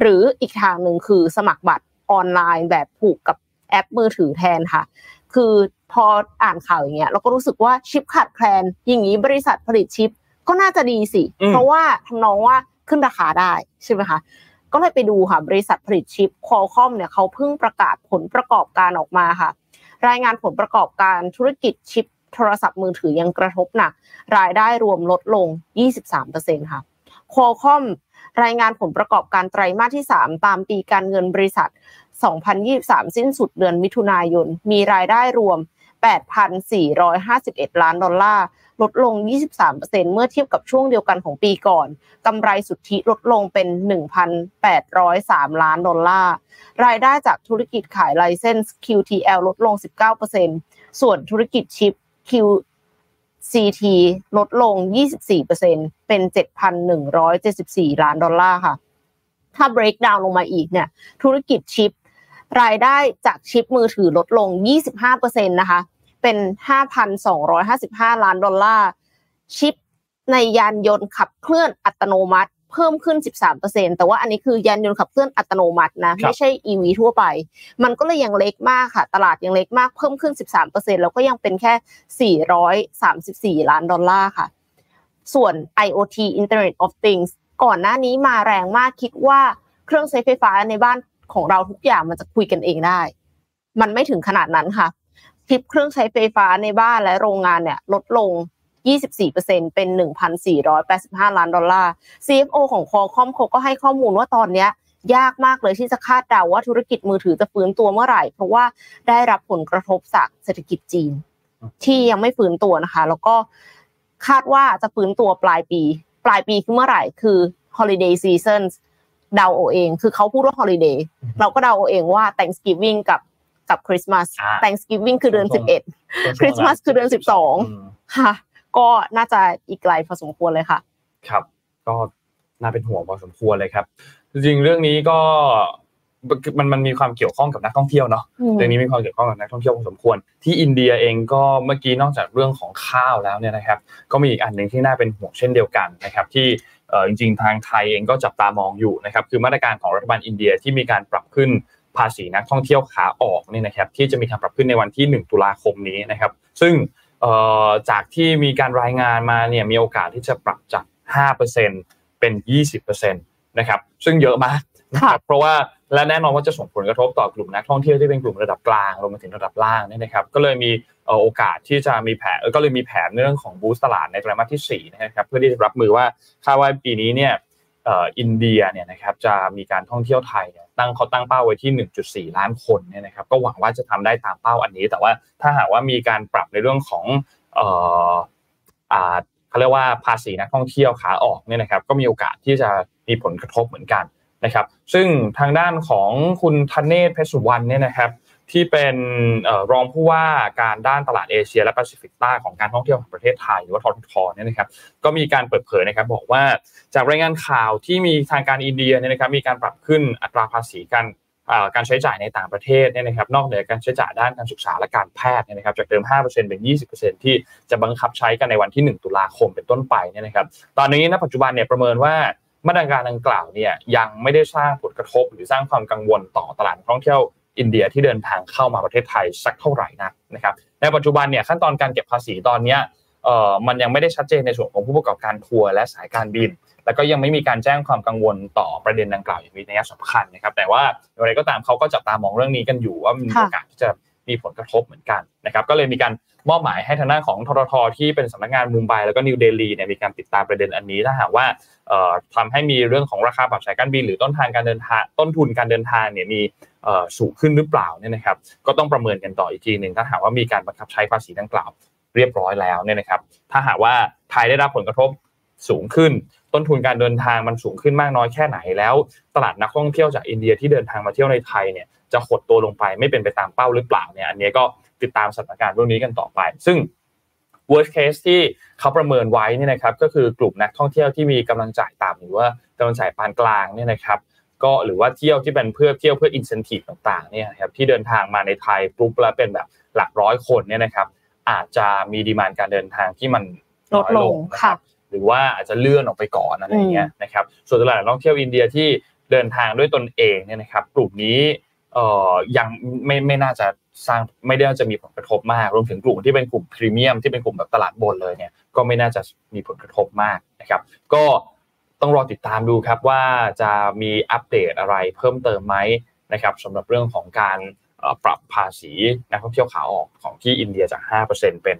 หรืออีกทางหนึ่งคือสมัครบัตรออนไลน์แบบผูกกับแอปมือถือแทนค่ะ คือพออ่านข่าวอย่างเงี้ยเราก็รู้สึกว่าชิปขาดแคลนอย่างนี้บริษัทผลิตชิปก็น่าจะดีสิอืมเพราะว่าทำนองว่าขึ้นราคาได้ใช่ไหมคะก็เลยไปดูค่ะบริษัทผลิตชิปคอลคอมเนี่ยเขาเพิ่งประกาศผลประกอบการออกมาค่ะ รายงานผลประกอบการธุรกิจชิปโทรศัพท์มือถือยังกระทบหนักรายได้รวมลดลง 23%ค่ะ คคอมรายงานผลประกอบการไตรมาสที่ 3 ตามปีการเงินบริษัท 2023 สิ้นสุดเดือนมิถุนายน มีรายได้รวม 8,451 ล้านดอลลาร์ ลดลง 23%เมื่อเทียบกับช่วงเดียวกันของปีก่อน กำไรสุทธิลดลงเป็น 1,803 ล้านดอลลาร์ รายได้จากธุรกิจขายไลเซนส์ QTL ลดลง 19%ส่วนธุรกิจชิป Q CT ลดลง 24%เป็น 7,174 ล้านดอลลาร์ค่ะ ถ้า break down ลงมาอีกเนี่ย ธุรกิจชิป รายได้จากชิปมือถือลดลง 25%นะคะ เป็น 5,255 ล้านดอลลาร์ ชิปในยานยนต์ขับเคลื่อนอัตโนมัติ เพิ่มขึ้น 13%แต่ว่าอันนี้คือยานยนต์ขับเคลื่อนอัตโนมัตินะไม่ใช่ EV ทั่วไป มันก็เลยยังเล็กมากค่ะ ตลาดยังเล็กมากเพิ่มขึ้น 13%แล้วก็ยังเป็นแค่ 434 ล้านดอลลาร์ค่ะ ส่วน IoT Internet of Things ก่อนหน้านี้มาแรงมากคิดว่าเครื่องใช้ไฟฟ้าในบ้านของเราทุกอย่างมันจะคุยกันเองได้ มันไม่ถึงขนาดนั้นค่ะทิปเครื่องใช้ไฟฟ้าในบ้านและโรงงานเนี่ยลดลง 24%เป็น 1,485 ล้านดอลลาร์ CFO ของ Qualcomm เขาก็ให้ข้อมูลว่าตอนเนี้ยยากมากเลยที่จะคาดเดาว่าธุรกิจมือถือจะฟื้นตัวเมื่อไหร่ เพราะว่าได้รับผลกระทบจากเศรษฐกิจจีน ที่ยังไม่ฟื้นตัวนะคะ แล้วก็คาดว่าจะฟื้นตัวปลายปี ปลายปีคือเมื่อไหร่คือ holiday season เดาเอาเอง คือเขาพูดว่า holiday เราก็เดาเอาเองว่า Thanksgiving กับกับคริสต์มาสอ่า Thanksgiving คือเดือนช่วง11คริสต์มาสคือเดือน12ค่ะ ก็น่าจะอีกไกลพอสมควรเลยค่ะ ครับ ก็น่าเป็นห่วงพอสมควรเลยครับ จริงๆเรื่องนี้ก็มันมันมีความเกี่ยวข้องกับนักท่องเที่ยวเนาะอืมเรื่องนี้มีความเกี่ยวข้องกับนักท่องเที่ยวพอสมควร ที่อินเดียเองก็เมื่อกี้นอกจากเรื่องของข้าวแล้วเนี่ยนะครับ ก็มีอีกอันหนึ่งที่น่าเป็นห่วงเช่นเดียวกันนะครับที่เอ่อจริงๆทางไทยเองก็จับตามองอยู่นะครับคือมาตรการของรัฐบาลอินเดียที่มีการปรับขึ้นภาษีนักท่องเที่ยวขาออกเนี่ยนะครับที่จะมีการปรับขึ้นในวันที่ 1 ตุลาคมนี้นะครับ ซึ่งเอ่อ จากที่มีการรายงานมาเนี่ยมีโอกาสที่จะปรับจาก 5%เป็น 20%นะครับซึ่งเยอะมากนะครับเพราะว่าและแน่นอนว่าจะส่งผลกระทบต่อกลุ่มนักท่องเที่ยวที่เป็นกลุ่มระดับกลางรวมไปถึงระดับล่างเนี่ยนะครับก็เลยมีเอ่อโอกาสที่จะมีแผนเอ่อก็เลยมีแผนในเรื่องของบูสต์ตลาดในไตรมาสที่4นะครับเพื่อที่จะรับมือว่าคาดว่าปีนี้เนี่ยเอ่ออินเดียเนี่ยนะครับจะมีการท่องเที่ยวไทยเนี่ย ตั้งเขาตั้งเป้าไว้ที่ 1.4 ล้านคนเนี่ยนะครับก็หวังว่าจะทำได้ตามเป้าอันนี้ แต่ว่าถ้าหากว่ามีการปรับในเรื่องของเอ่ออ่าเขาเรียกว่าภาษีนักท่องเที่ยวขาออกเนี่ยนะครับก็มีโอกาสที่จะมีผลกระทบเหมือนกันนะครับ ซึ่งทางด้านของคุณธเนศเพชรสุวรรณเนี่ยนะครับ ที่เป็นรองผู้ว่าการด้านตลาดเอเชีย และแปซิฟิกใต้ของการท่องเที่ยวแห่งประเทศไทยหรือว่าทททเนี่ยนะครับก็มีการเปิดเผยนะครับบอกว่าจากรายงานข่าวที่มีทางการอินเดียเนี่ยนะครับมีการปรับขึ้นอัตราภาษีการอ่อการใช้จ่ายในต่างประเทศเนี่ยนะครับนอกเหนือการใช้จ่ายด้านการศึกษาและการแพทย์เนี่ยนะครับจากเดิม 5%เป็น 20%ที่จะบังคับใช้กันในวันที่ 1 ตุลาคมเป็นต้นไปเนี่ยนะครับตอนนี้ณปัจจุบันเนี่ยประเมินว่ามาตรการดังกล่าวเนี่ยยังไม่ได้สร้างผลกระทบ หรือสร้างความกังวลต่อตลาดท่องเที่ยว อินเดียที่เดินทางเข้ามาประเทศไทยสักเท่าไหร่นักนะครับในปัจจุบันเนี่ยขั้นตอนการเก็บภาษีตอนเนี้ยเอ่อมันยังไม่ได้ชัดเจนในส่วนของผู้ประกอบการทัวร์และสายการบิน แล้วก็ยังไม่มีการแจ้งความกังวลต่อประเด็นดังกล่าวอย่างมีนัยสำคัญนะครับ แต่ว่าอย่างไรก็ตามเขาก็จับตามองเรื่องนี้กันอยู่ว่ามีค่ะโอกาสที่จะมีผลกระทบเหมือนกันนะครับก็เลยมีการมอบหมายให้ทางด้านของทททที่เป็นสำนักงานมุมไบแล้วก็นิวเดลีเนี่ยมีการติดตามประเด็นอันนี้ถ้าหากว่าเอ่อทำให้มีเรื่องของราคาปรับสายการบินหรือต้นทางการเดินทางต้นทุนการเดินทางเนี่ยมีเอ่อ สูงขึ้นหรือเปล่าเนี่ยนะครับ ก็ต้องประเมินกันต่ออีกทีหนึ่งถ้าหากว่ามีการบังคับใช้ภาษีดังกล่าวเรียบร้อยแล้วเนี่ยนะครับ ถ้าหากว่าไทยได้รับผลกระทบสูงขึ้น ต้นทุนการเดินทางมันสูงขึ้นมากน้อยแค่ไหนแล้ว ตลาดนักท่องเที่ยวจากอินเดียที่เดินทางมาเที่ยวในไทยเนี่ยจะหดตัวลงไปไม่เป็นไปตามเป้าหรือเปล่าเนี่ยอันนี้ก็ติดตามสถานการณ์เรื่องนี้กันต่อไป ซึ่ง worst case ที่เขาประเมินไว้เนี่ยนะครับก็คือกลุ่มนักท่องเที่ยวที่มีกำลังจ่ายต่ำหรือว่ากำลังจ่ายปานกลางเนี่ยนะครับ ก็หรือว่าเที่ยวที่เป็นเพื่อเที่ยวเพื่อ incentive ต่างๆเนี่ยนะครับที่เดินทางมาในไทยปุ๊บแล้วเป็นแบบหลักร้อยคนเนี่ยนะครับอาจจะมีดีมานการเดินทางที่มันลดลงน้อยนะค่ะหรือว่าอาจจะเลื่อนออกไปก่อนอะไรอย่างเงี้ยนะครับส่วนตลาดนักท่องเที่ยวอินเดียที่เดินทางด้วยตนเองเนี่ยนะครับกลุ่มนี้เอ่อยังไม่ไม่น่าจะสร้างไม่ได้จะมีผลกระทบมากรวมถึงกลุ่มที่เป็นกลุ่มพรีเมียมที่เป็นกลุ่มแบบตลาดบนเลยเนี่ยก็ไม่น่าจะมีผลกระทบมากนะครับก็ ต้องรอติดตามดูครับว่าจะมีอัปเดตอะไรเพิ่มเติมไหมนะครับสำหรับเรื่องของการปรับภาษีนักท่องเที่ยวขาออกของที่อินเดียจาก 5%เป็น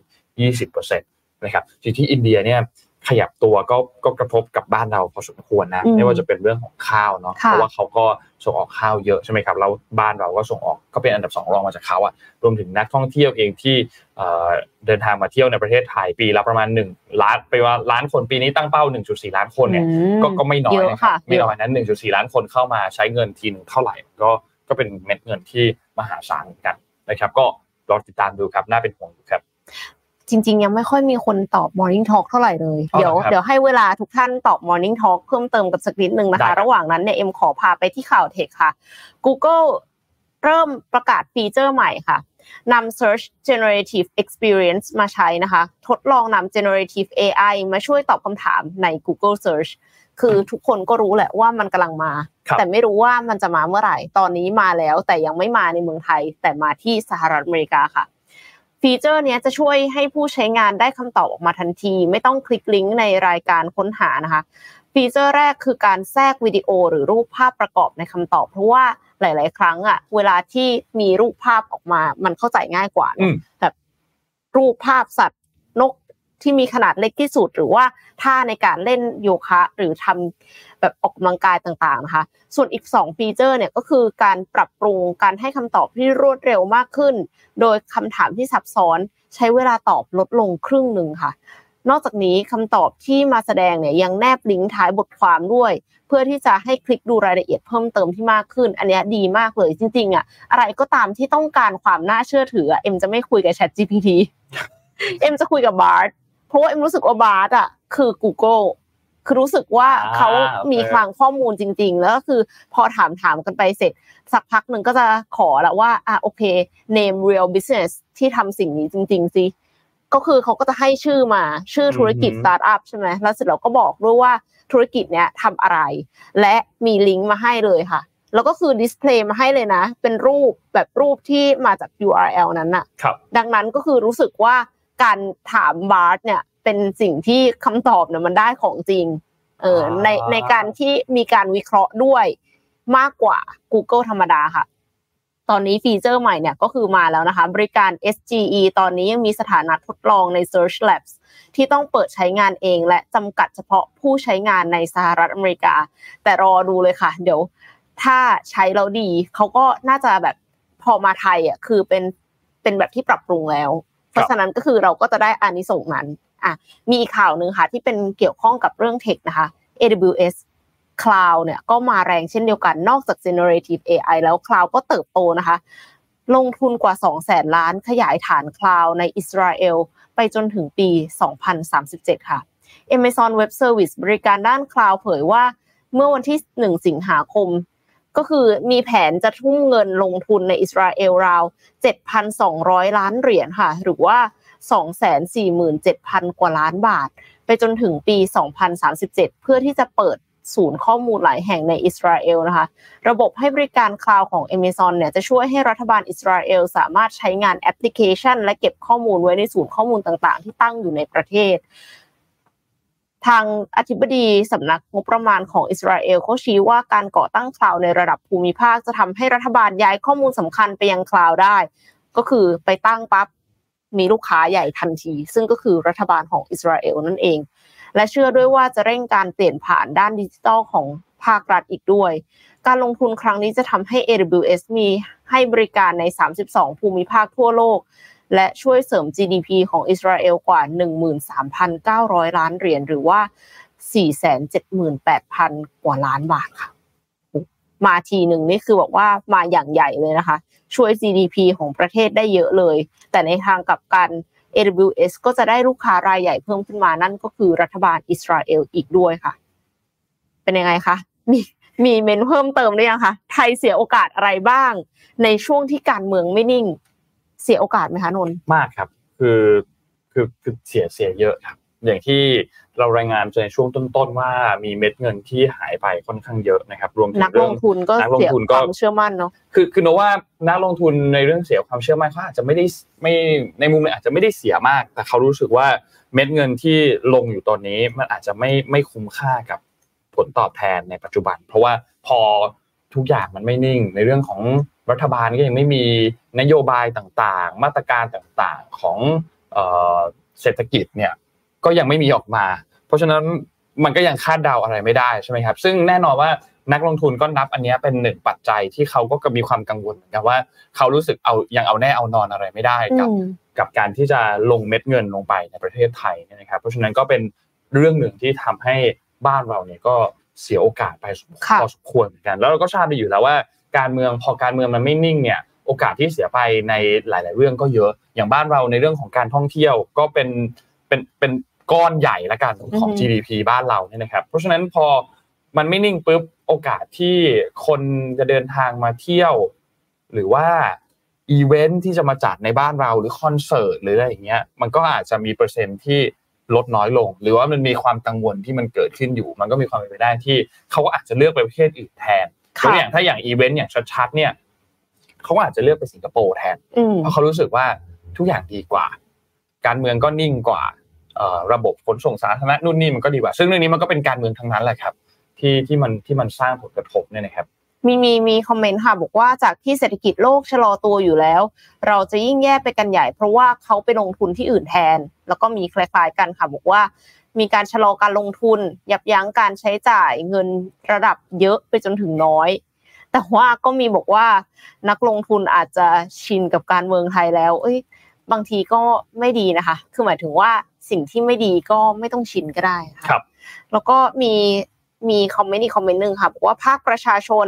20%นะครับที่ที่อินเดียเนี่ย ขยับตัวก็ก็กระทบกับบ้านเราพอสมควรนะอืมไม่ว่าจะเป็นเรื่องของข้าวเนาะค่ะเพราะว่าเขาก็ส่งออกข้าวเยอะใช่ไหมครับแล้วบ้านเราก็ส่งออกก็เป็นอันดับสองรองมาจากเขาอะรวมถึงนักท่องเที่ยวเองที่เอ่อเดินทางมาเที่ยวในประเทศไทยปีละประมาณ1ล้านไปว่าล้านคนปีนี้ตั้งเป้า 1.4 ล้านคนเนี่ยอืมก็ก็ไม่น้อยเยอะนะครัค่ะบไม่น้อยนั้น 1.4 ล้านคนเข้ามาใช้เงินทีนึงเท่าไหร่ก็ก็เป็นเม็ดเงินที่มหาศาลเหมือนกันนะครับ ก็รอติดตามดูครับน่าเป็นห่วงอยู่ครับ จริง ๆ ยังไม่ค่อยมีคนตอบ Morning Talk เท่าไหร่เลยอ๋อเดี๋ยวเหรอครับเดี๋ยวให้เวลาทุกท่านตอบ Morning Talk เพิ่มเติมกับสักนิดนึงนะได้ครัคะบระหว่างนั้นเนี่ยเอ็มขอพาไปที่ข่าวเทคค่ะ Google เริ่มประกาศฟีเจอร์ใหม่ค่ะนำ Search Generative Experience มาใช้นะคะ ทดลองนำ Generative AI มาช่วยตอบคำถามใน Google Search คือทุกคนก็รู้แหละว่ามันกำลังมาครับแต่ไม่รู้ว่ามันจะมาเมื่อไหร่ ตอนนี้มาแล้วแต่ยังไม่มาในเมืองไทย แต่มาที่สหรัฐอเมริกาค่ะ ฟีเจอร์เนี้ยจะช่วยให้ผู้ใช้งานได้คำตอบออกมาทันที ไม่ต้องคลิกลิงก์ในรายการค้นหานะคะ ฟีเจอร์แรกคือการแทรกวิดีโอหรือรูปภาพประกอบในคำตอบ เพราะว่าหลาย ๆ ครั้งอะเวลาที่มีรูปภาพออกมา มันเข้าใจง่ายกว่าเนอะอืมแบบรูปภาพสัตว์นกที่มีขนาดเล็กที่สุด หรือว่าท่าในการเล่นโยคะ หรือทำ แบบออกกำลังกายต่างๆนะคะ ส่วนอีก 2 ฟีเจอร์เนี่ยก็คือการปรับปรุงการให้คำตอบที่รวดเร็วมากขึ้น โดยคำถามที่ซับซ้อนใช้เวลาตอบลดลงครึ่งหนึ่งค่ะ นอกจากนี้คำตอบที่มาแสดงเนี่ยยังแนบลิงก์ท้ายบทความด้วย เพื่อที่จะให้คลิกดูรายละเอียดเพิ่มเติมที่มากขึ้น อันนี้ดีมากเลยจริงๆอะอะไรก็ตามที่ต้องการความน่าเชื่อถือเอ็มจะไม่คุยกับ Chat GPT เอ็มจะคุยกับ Bard เพราะว่าเอ็มรู้สึกว่า Bard อะคือ Google คือรู้สึกว่าอ่าเขาโอเคมีคลังข้อมูลจริง ๆ แล้วก็คือพอถามถามๆกันไปเสร็จ สักพักหนึ่งก็จะขอละว่าอะโอเค name real business ที่ทำสิ่งนี้จริง ๆสิก็คือเขาก็จะให้ชื่อมาชื่อธุรกิจอือหือสตาร์ทอัพใช่ไหมแล้วเสร็จเราก็บอกด้วยว่าธุรกิจเนี้ยทำอะไร และมีลิงก์มาให้เลยค่ะ แล้วก็คือ display มาให้เลยนะ เป็นรูปแบบรูปที่มาจาก URL นั้นน่ะครับดังนั้นก็คือรู้สึกว่าการถาม Bard เนี่ย เป็นสิ่งที่คำตอบเนี่ยมันได้ของจริง เออในในการที่มีการวิเคราะห์ด้วยมากกว่า Google ธรรมดาค่ะ ตอนนี้ฟีเจอร์ใหม่เนี่ยก็คือมาแล้วนะคะ บริการ SGE ตอนนี้ยังมีสถานะทดลองใน Search Labs ที่ต้องเปิดใช้งานเอง และจำกัดเฉพาะผู้ใช้งานในสหรัฐอเมริกา แต่รอดูเลยค่ะ เดี๋ยวถ้าใช้แล้วดีเขาก็น่าจะแบบพอมาไทยอะคือเป็นเป็นแบบที่ปรับปรุงแล้ว เพราะฉะนั้นก็คือเราก็จะได้อานิสงส์นั้น อะมีอีกข่าวหนึ่งค่ะที่เป็นเกี่ยวข้องกับเรื่องเทคนะคะ AWS Cloud เนี่ยก็มาแรงเช่นเดียวกันนอกจาก generative AI แล้ว Cloud ก็เติบโตนะคะ ลงทุนกว่า 2 แสนล้านขยายฐาน Cloud ในอิสราเอลไปจนถึงปี 2037 ค่ะ Amazon Web Service บริการด้าน Cloud เผยว่าเมื่อวันที่ 1 สิงหาคม ก็คือมีแผนจะทุ่มเงินลงทุนในอิสราเอลราว 7,200 ล้านเหรียญค่ะ หรือว่า 247,000 กว่าล้านบาท ไปจนถึงปี 2037 เพื่อที่จะเปิดศูนย์ข้อมูลหลายแห่งในอิสราเอลนะคะ ระบบให้บริการคลาวด์ของ Amazon เนี่ยจะช่วยให้รัฐบาลอิสราเอลสามารถใช้งานแอปพลิเคชัน และเก็บข้อมูลไว้ในศูนย์ข้อมูลต่างๆ ที่ตั้งอยู่ในประเทศ ทางอธิบดีสำนักงบประมาณของอิสราเอลเขาชี้ว่าการก่อตั้งคลาวด์ในระดับภูมิภาคจะทำให้รัฐบาลย้ายข้อมูลสำคัญไปยังคลาวด์ได้ ก็คือไปตั้งปั๊บ มีลูกค้าใหญ่ทันที ซึ่งก็คือรัฐบาลของอิสราเอลนั่นเอง และเชื่อด้วยว่าจะเร่งการเปลี่ยนผ่านด้านดิจิทัลของภาครัฐอีกด้วย การลงทุนครั้งนี้จะทำให้ AWS มีให้บริการใน 32 ภูมิภาคทั่วโลก และช่วยเสริม GDP ของอิสราเอลกว่า 13,900 ล้านเหรียญหรือว่า 478,000 กว่าล้านบาทค่ะ มาทีหนึ่งนี่คือบอกว่ามาอย่างใหญ่เลยนะคะ ช่วย GDP ของประเทศได้เยอะเลย แต่ในทางกลับกัน AWS ก็จะได้ลูกค้ารายใหญ่เพิ่มขึ้นมานั่นก็คือรัฐบาลอิสราเอลอีกด้วยค่ะ เป็นยังไงคะมีมีเมนเพิ่มเติมหรือยังคะไทยเสียโอกาสอะไรบ้าง ในช่วงที่การเมืองไม่นิ่ง เสียโอกาสไหมคะนนท์มากครับ คือคือคือเสียเสียเยอะครับ อย่างที่ เรารายงานในช่วงต้นๆว่ามีเม็ดเงินที่หายไปค่อนข้างเยอะนะครับ รวมถึงนักลเรื่องงทุนก็นักลงเสียทุนคก็วามเชื่อมั่นเนาะคือคือโนว่านักลงทุนในเรื่องเสียความเชื่อมั่นเขาอาจจะไม่ได้ไม่ในมุมหนึงอาจจะไม่ได้เสียมาก แต่เขารู้สึกว่าเม็ดเงินที่ลงอยู่ตอนนี้มันอาจจะไม่ไม่คุ้มค่ากับผลตอบแทนในปัจจุบัน เพราะว่าพอทุกอย่างมันไม่นิ่ง ในเรื่องของรัฐบาลก็ยังไม่มีนโยบายต่างๆ มาตรการต่างๆของเอ่อเศรษฐกิจเนี่ย ก็ยังไม่มีออกมา เพราะฉะนั้นมันก็ยังคาดเดาอะไรไม่ได้ใช่ไหมครับซึ่งแน่นอนว่านักลงทุนก็นับอันเนี้ยเป็นหนึ่งปัจจัยที่เขาก็มีความกังวลเหมือนกันว่า เขารู้สึกเอายังเอาแน่เอานอนอะไรไม่ได้กับอืมกับการที่จะลงเม็ดเงินลงไปในประเทศไทยเนี่ยนะครับ เพราะฉะนั้นก็เป็นเรื่องหนึ่งที่ทำให้บ้านเราเนี่ยก็เสียโอกาสไปค่ะพอสมควรเหมือนกัน แล้วเราก็ทราบดีอยู่แล้วว่า การเมืองพอการเมืองมันไม่นิ่งเนี่ยโอกาสที่เสียไปในหลาย ๆ เรื่องก็เยอะอย่างบ้านเราในเรื่องของการท่องเที่ยวก็เป็นเป็นเป็น ก้อนใหญ่ละกันของ GDP บ้านเราเนี่ยนะครับ เพราะฉะนั้นพอมันไม่นิ่งปุ๊บโอกาสที่คนจะเดินทางมาเที่ยว หรือว่าอีเวนท์ที่จะมาจัดในบ้านเราหรือคอนเสิร์ตหรืออะไรอย่างเงี้ยมันก็อาจจะมีเปอร์เซ็นต์ที่ลดน้อยลง หรือว่ามันมีความกังวลที่มันเกิดขึ้นอยู่ มันก็มีความเป็นไปได้ที่เขาก็อาจจะเลือกไปประเทศอื่นแทนตัวอย่างถ้าอย่างอีเวนต์อย่างชัดๆเนี่ยเขาอาจจะเลือกไปสิงคโปร์แทนเพราะเขารู้สึกว่าทุกอย่างดีกว่า การเมืองก็นิ่งกว่า ระบบขนส่งสาธารณะนู่นนี่มันก็ดีกว่า ซึ่งเรื่องนี้มันก็เป็นการเมืองทั้งนั้นแหละครับ ที่ที่มันที่มันสร้างผลกระทบเนี่ยนะครับมีมีมีคอมเมนต์ค่ะบอกว่าจากที่เศรษฐกิจโลกชะลอตัวอยู่แล้ว เราจะยิ่งแย่ไปกันใหญ่ เพราะว่าเขาไปลงทุนที่อื่นแทน แล้วก็มีคล้ายๆกันค่ะบอกว่า มีการชะลอการลงทุน ยับยั้งการใช้จ่ายเงินระดับเยอะไปจนถึงน้อย แต่ว่าก็มีบอกว่านักลงทุนอาจจะชินกับการเมืองไทยแล้ว เอ้ย บางทีก็ไม่ดีนะคะ คือหมายถึงว่า สิ่งที่ไม่ดีก็ไม่ต้องชินก็ได้ค่ะครับ แล้วก็มีมีคอมเมนต์อีกคอมเมนต์หนึ่งค่ะบอกว่าภาคประชาชน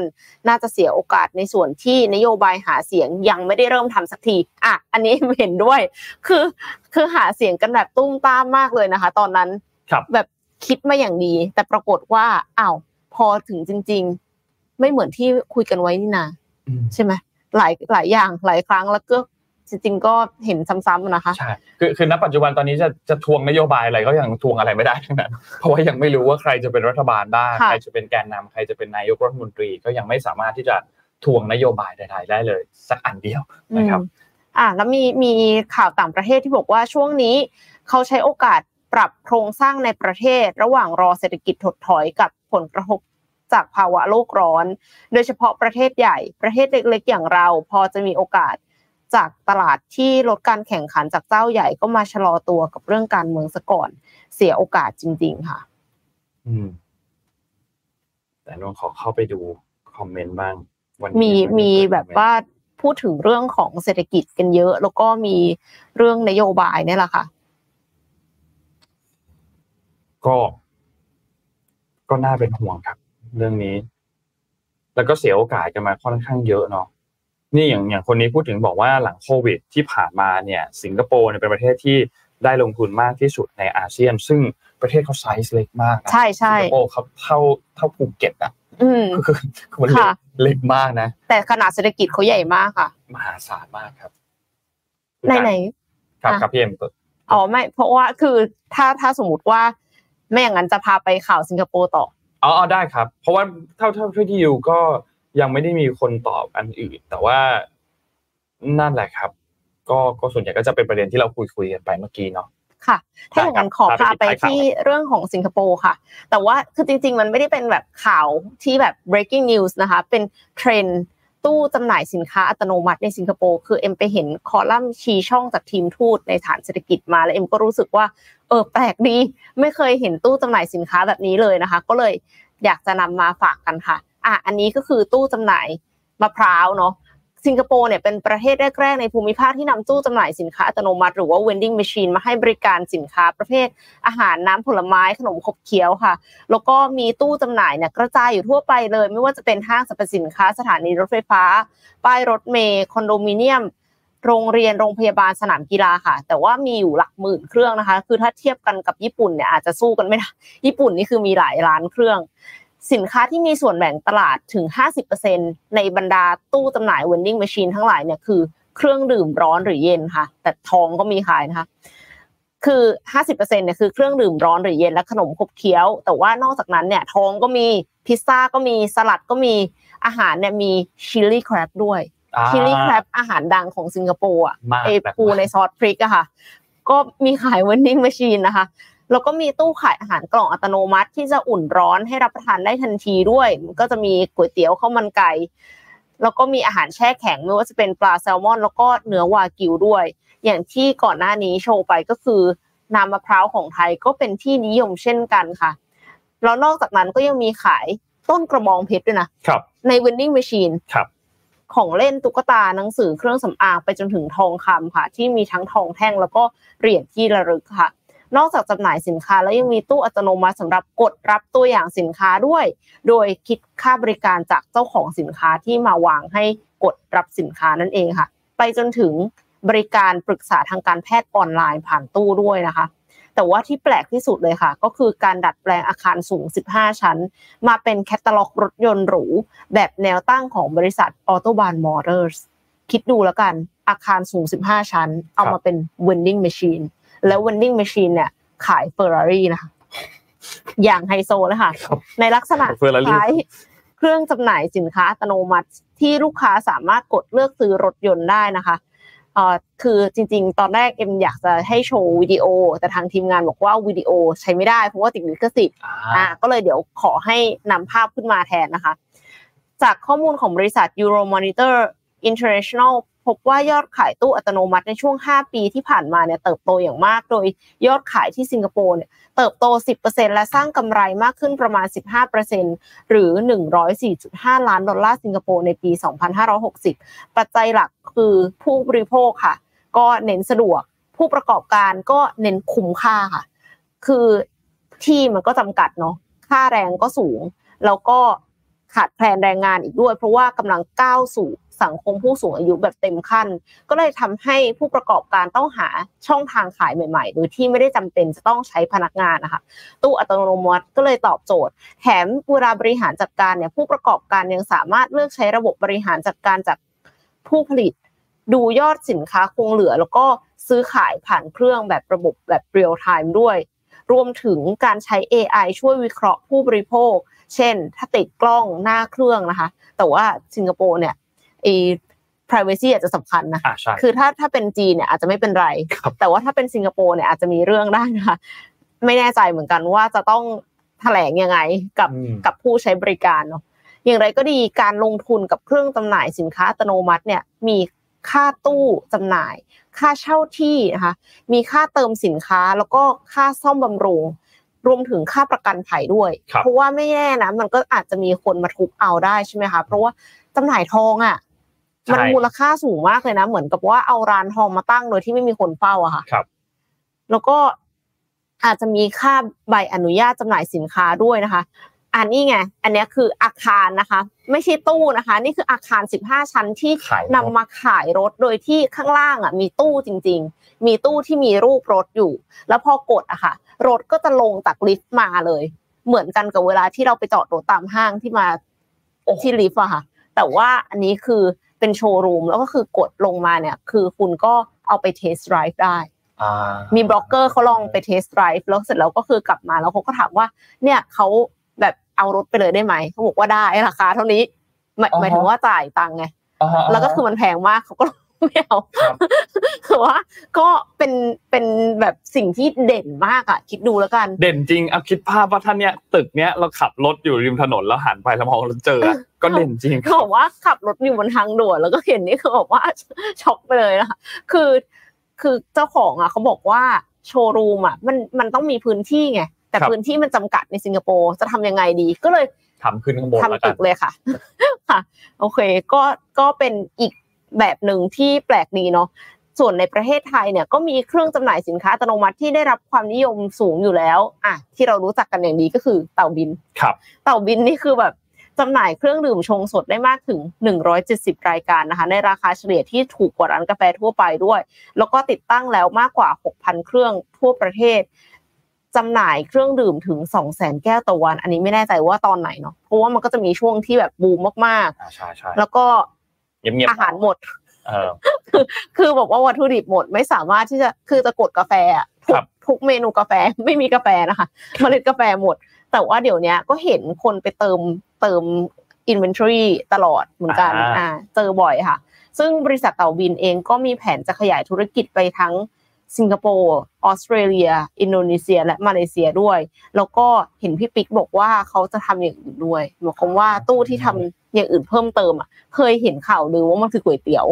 น่าจะเสียโอกาสในส่วนที่นโยบายหาเสียงยังไม่ได้เริ่มทำสักทีอะอันนี้เห็นด้วย คือคือหาเสียงกันแบบตุ้มตามมากเลยนะคะ ตอนนั้นแบบคิดมาอย่างดี แต่ปรากฏว่าอ้าวพอถึงจริง ๆ ไม่เหมือนที่คุยกันไว้นี่นาใช่ไหมหลายหลายอย่างหลายครั้งแล้วก็ จริงๆก็เห็นซ้ำๆนะคะ ใช่ คือคือณปัจจุบันตอนนี้จะจะทวงนโยบายอะไรก็ยังทวงอะไรไม่ได้ทั้งนั้น เพราะว่ายังไม่รู้ว่าใครจะเป็นรัฐบาลได้ใครจะเป็นแกนนำใครจะเป็นนายกรัฐมนตรี ก็ยังไม่สามารถที่จะทวงนโยบายใดๆได้เลยสักอันเดียวนะครับ อ่าแล้วมีมีข่าวต่างประเทศที่บอกว่าช่วงนี้เขาใช้โอกาสปรับโครงสร้างในประเทศ ระหว่างรอเศรษฐกิจถดถอยกับผลกระทบจากภาวะโลกร้อน โดยเฉพาะประเทศใหญ่ ประเทศเล็ก ๆ อย่างเรา พอจะมีโอกาส จากตลาดที่ลดการแข่งขันจากเจ้าใหญ่ก็มาชะลอตัวกับเรื่องการเมืองซะก่อน เสียโอกาสจริง ๆ ค่ะ อืม แต่ลองขอเข้าไปดูคอมเมนต์บ้างวันมีมีแบบว่าพูดถึงเรื่องของเศรษฐกิจกันเยอะ แล้วก็มีเรื่องนโยบายเนี่ยแหละค่ะ ก็ ก็น่าเป็นห่วงครับ เรื่องนี้ แล้วก็เสียโอกาสกันมาค่อนข้างเยอะเนาะ นี่อย่างอย่างคนนี้พูดถึงบอกว่าหลังโควิด ที่ผ่านมาเนี่ยสิงคโปร์เป็นประเทศที่ได้ลงทุนมากที่สุดในอาเซียน ซึ่งประเทศเขาไซส์เล็กมากนะใช่ใช่สิงคโปร์เขาเท่าเท่าภูเก็ตอะคือคือมันเล็กมากนะ แต่ขนาดเศรษฐกิจเขาใหญ่มากค่ะ มหาศาลมากครับไหนไหนครับครับพี่เอ็มอ๋อไม่ เพราะว่าคือถ้าถ้าสมมติว่าไม่อย่างนั้นจะพาไปข่าวสิงคโปร์ต่ออ๋อได้ครับ เพราะว่าเท่าเท่าที่อยู่ก็ ยังไม่ได้มีคนตอบอันอื่น แต่ว่านั่นแหละครับ ก็ก็ส่วนใหญ่ก็จะเป็นประเด็นที่เราคุยคุยกันไปเมื่อกี้เนาะค่ะถ้าอย่างนั้นขอพาไปที่เรื่องของสิงคโปร์ค่ะ แต่ว่าคือจริง ๆ มันไม่ได้เป็นแบบข่าวที่แบบ breaking news นะคะ เป็นเทรนตู้จำหน่ายสินค้าอัตโนมัติในสิงคโปร์ คือเอ็มไปเห็นคอลัมน์ชี้ช่องจากทีมทูตในฐานเศรษฐกิจมาแล้วเอ็มก็รู้สึกว่า เออแปลกดี ไม่เคยเห็นตู้จำหน่ายสินค้าแบบนี้เลยนะคะ ก็เลยอยากจะนำมาฝากกันค่ะ อะอันนี้ก็คือตู้จำหน่ายมะพร้าวเนาะสิงคโปร์เนี่ยเป็นประเทศแรกๆในภูมิภาคที่นำตู้จำหน่ายสินค้าอัตโนมัติ หรือว่า vending machine มาให้บริการสินค้าประเภทอาหารน้ำผลไม้ขนมขบเคี้ยวค่ะ แล้วก็มีตู้จำหน่ายเนี่ยกระจายอยู่ทั่วไปเลย ไม่ว่าจะเป็นห้างสรรพสินค้าสถานีรถไฟฟ้า ป้ายรถเมล์คอนโดมิเนียม โรงเรียนโรงพยาบาลสนามกีฬาค่ะ แต่ว่ามีอยู่หลักหมื่นเครื่องนะคะ คือถ้าเทียบกันกับญี่ปุ่นเนี่ยอาจจะสู้กันไม่ได้ญี่ปุ่นนี่คือมีหลายล้านเครื่อง สินค้าที่มีส่วนแบ่งตลาดถึง 50%ในบรรดาตู้จำหน่าย vending machine ทั้งหลายเนี่ยคือเครื่องดื่มร้อนหรือเย็นค่ะ แต่ทองก็มีขายนะคะ คือ 50%เนี่ยคือเครื่องดื่มร้อนหรือเย็นและขนมขบเคี้ยว แต่ว่านอกจากนั้นเนี่ยทองก็มีพิซซ่าก็มีสลัดก็มีอาหารเนี่ยมีชิลลี่ครบด้วยชิลลี่ครบอาหารดังของสิงคโปร์อะเอปูในซอสพริกอะค่ะ ก็มีขาย vending machine นะคะ แล้วก็มีตู้ขายอาหารกล่องอัตโนมัติ ที่จะอุ่นร้อนให้รับประทานได้ทันทีด้วย ก็จะมีก๋วยเตี๋ยวข้าวมันไก่แล้วก็มีอาหารแช่แข็งไม่ว่าจะเป็นปลาแซลมอน แล้วก็เนื้อวากิวด้วย อย่างที่ก่อนหน้านี้โชว์ไปก็คือน้ำมะพร้าวของไทยก็เป็นที่นิยมเช่นกันค่ะ แล้วนอกจากนั้นก็ยังมีขายต้นกระบองเพชรด้วยนะครับ ใน vending machine ครับของเล่นตุ๊กตาหนังสือเครื่องสำอางไปจนถึงทองคำค่ะ ที่มีทั้งทองแท่งแล้วก็เหรียญที่ระลึกค่ะ นอกจากจำหน่ายสินค้า แล้วยังมีตู้อัตโนมัติสำหรับกดรับตัวอย่างสินค้าด้วย โดยคิดค่าบริการจากเจ้าของสินค้าที่มาวางให้กดรับสินค้านั่นเองค่ะ ไปจนถึงบริการปรึกษาทางการแพทย์ออนไลน์ผ่านตู้ด้วยนะคะ แต่ว่าที่แปลกที่สุดเลยค่ะ ก็คือการดัดแปลงอาคารสูง 15 ชั้น มาเป็นแคตตาล็อกรถยนต์หรู แบบแนวตั้งของบริษัทออโตบานมอเตอร์สคิดดูแล้วกันอาคารสูง 15 ชั้น เอามาเป็น vending machine แล้ว vending machine เนี่ย ขายเฟอร์รารี่นะคะอย่างไฮโซเลยค่ะครับในลักษณะ Ferrari คล้ายเครื่องจำหน่ายสินค้าอัตโนมัติที่ลูกค้าสามารถกดเลือกซื้อรถยนต์ได้นะคะเอ่อคือจริง ๆ ตอนแรกเอ็มอยากจะให้โชว์วิดีโอ แต่ทางทีมงานบอกว่าวิดีโอใช้ไม่ได้เพราะว่าติดลิขสิทธิ์อ่าก็เลยเดี๋ยวขอให้นำภาพขึ้นมาแทนนะคะ จากข้อมูลของบริษัท Euromonitor International พบว่ายอดขายตู้อัตโนมัติในช่วง 5 ปีที่ผ่านมาเนี่ยเติบโตอย่างมาก โดยยอดขายที่สิงคโปร์เนี่ยเติบโต 10%และสร้างกำไรมากขึ้นประมาณ 15%หรือ 104.5 ล้านดอลลาร์สิงคโปร์ในปี 2560 ปัจจัยหลักคือผู้บริโภคค่ะ ก็เน้นสะดวก ผู้ประกอบการก็เน้นคุ้มค่าค่ะ คือที่มันก็จำกัดเนาะ ค่าแรงก็สูง แล้วก็ขาดแคลนแรงงานอีกด้วย เพราะว่ากำลังก้าวสู่ สังคมผู้สูงอายุแบบเต็มขั้น ก็เลยทำให้ผู้ประกอบการต้องหาช่องทางขายใหม่ ๆ โดยที่ไม่ได้จำเป็นจะต้องใช้พนักงานนะคะตู้อัตโนมัติก็เลยตอบโจทย์ แถมเวลาบริหารจัดการเนี่ยผู้ประกอบการยังสามารถเลือกใช้ระบบบริหารจัดการจากผู้ผลิต ดูยอดสินค้าคงเหลือ แล้วก็ซื้อขายผ่านเครื่องแบบระบบแบบเรียลไทม์ด้วย รวมถึงการใช้ AI ช่วยวิเคราะห์ผู้บริโภค เช่น ถ้าติดกล้องหน้าเครื่องนะคะ แต่ว่าสิงคโปร์เนี่ย ไอ้ privacy อาจจะสำคัญนะอ่าใช่คือถ้าถ้าเป็นจีนเนี่ยอาจจะไม่เป็นไรครับแต่ว่าถ้าเป็นสิงคโปร์เนี่ยอาจจะมีเรื่องได้นะคะไม่แน่ใจเหมือนกันว่าจะต้องแถลงยังไงกับอืมกับผู้ใช้บริการเนาะอย่างไรก็ดีการลงทุนกับเครื่องจำหน่ายสินค้าอัตโนมัติเนี่ยมีค่าตู้จำหน่าย ค่าเช่าที่นะคะมีค่าเติมสินค้าแล้วก็ค่าซ่อมบำรุง รวมถึงค่าประกันภัยด้วยครับเพราะว่าไม่แน่นะมันก็อาจจะมีคนมาทุบเอาได้ใช่ไหมคะเพราะว่าจำหน่ายทองอะ มันใช่มูลค่าสูงมากเลยนะ เหมือนกับว่าเอาร้านทองมาตั้งโดยที่ไม่มีคนเฝ้าอะค่ะครับ แล้วก็อาจจะมีค่าใบอนุญาตจำหน่ายสินค้าด้วยนะคะ อันนี้ไง อันเนี้ยคืออาคารนะคะ ไม่ใช่ตู้นะคะ นี่คืออาคาร 15 ชั้นที่ขายรถนำมาขายรถโดยที่ข้างล่างอะ มีตู้จริง ๆ มีตู้ที่มีรูปรถอยู่ แล้วพอกดอะค่ะ รถก็จะลงจากลิฟต์มาเลย เหมือนกันกับเวลาที่เราไปจอดรถตามห้างที่มาที่ลิฟต์อะค่ะ แต่ว่าอันนี้คือ เป็นโชว์รูมแล้วก็คือกดลงมาเนี่ยคือคุณก็เอาไป test drive ได้อ่ามีบล็อกเกอร์เขาลองไป test drive แล้วเสร็จแล้วก็คือกลับมาแล้วเขาก็ถามว่า เนี่ยเขาแบบเอารถไปเลยได้ไหมเขาบอกว่าได้ราคาเท่านี้หมายอ๋อหมายถึงว่าจ่ายตังค์ไงอ่าฮะแล้วก็คือมันแพงมากเขาก็ ไม่เอาครับคือว่าก็เป็นเป็นแบบสิ่งที่เด่นมากอะ คิดดูแล้วกัน เด่นจริงเอาคิดภาพว่าท่านเนี้ยตึกเนี้ยเราขับรถอยู่ริมถนนแล้วหันไปแล้วมองแล้วเจออะก็เด่นจริงเขาบอกว่าขับรถอยู่บนทางด่วนแล้วก็เห็นนี่คือบอกว่าช็อกไปเลยนะคะคือ คือเจ้าของอะเขาบอกว่าโชว์รูมอะมันมันต้องมีพื้นที่ไงแต่ครับพื้นที่มันจำกัดในสิงคโปร์จะทำยังไงดีก็เลยทำขึ้นข้างบนแล้วทำกัตึนกเลยค่ะ ค่ะ โอเค ก็ก็เป็นอีก แบบหนึ่งที่แปลกดีเนาะส่วนในประเทศไทยเนี่ยก็มีเครื่องจำหน่ายสินค้าอัตโนมัติที่ได้รับความนิยมสูงอยู่แล้วอะที่เรารู้จักกันอย่างดีก็คือเต่าบินครับ เต่าบินนี่คือแบบจำหน่ายเครื่องดื่มชงสดได้มากถึง 170 รายการนะคะ ในราคาเฉลี่ยที่ถูกกว่าร้านกาแฟทั่วไปด้วย แล้วก็ติดตั้งแล้วมากกว่า 6,000 เครื่องทั่วประเทศจำหน่ายเครื่องดื่มถึง 200,000 แก้วต่อวัน อันนี้ไม่แน่ใจว่าตอนไหนเนาะเพราะว่ามันก็จะมีช่วงที่แบบบูมมากอ่าใช่ใช่ๆแล้วก็ เงียบๆอาหารหมดเออคือบอกว่าวัตถุดิบหมดไม่สามารถที่จะคือจะกดกาแฟอะทุครักบทุกเมนูกาแฟไม่มีกาแฟนะคะเมล็ดกาแฟหมด แต่ว่าเดี๋ยวเนี้ยก็เห็นคนไปเติมเติม inventory ตลอดเหมือนกันอ่าอ่าเจอบ่อยค่ะ ซึ่งบริษัทเต่าบินเองก็มีแผนจะขยายธุรกิจไปทั้ง สิงคโปร์ออสเตรเลีย อินโดนีเซีย และมาเลเซียด้วย แล้วก็เห็นพี่ปิ๊กบอกว่าเขาจะทำอย่างอื่นด้วยหมายความว่าตู้ที่ทำอย่างอื่นเพิ่มเติมอะ เคยเห็นข่าวลือว่ามันคือก๋วยเตี๋ยว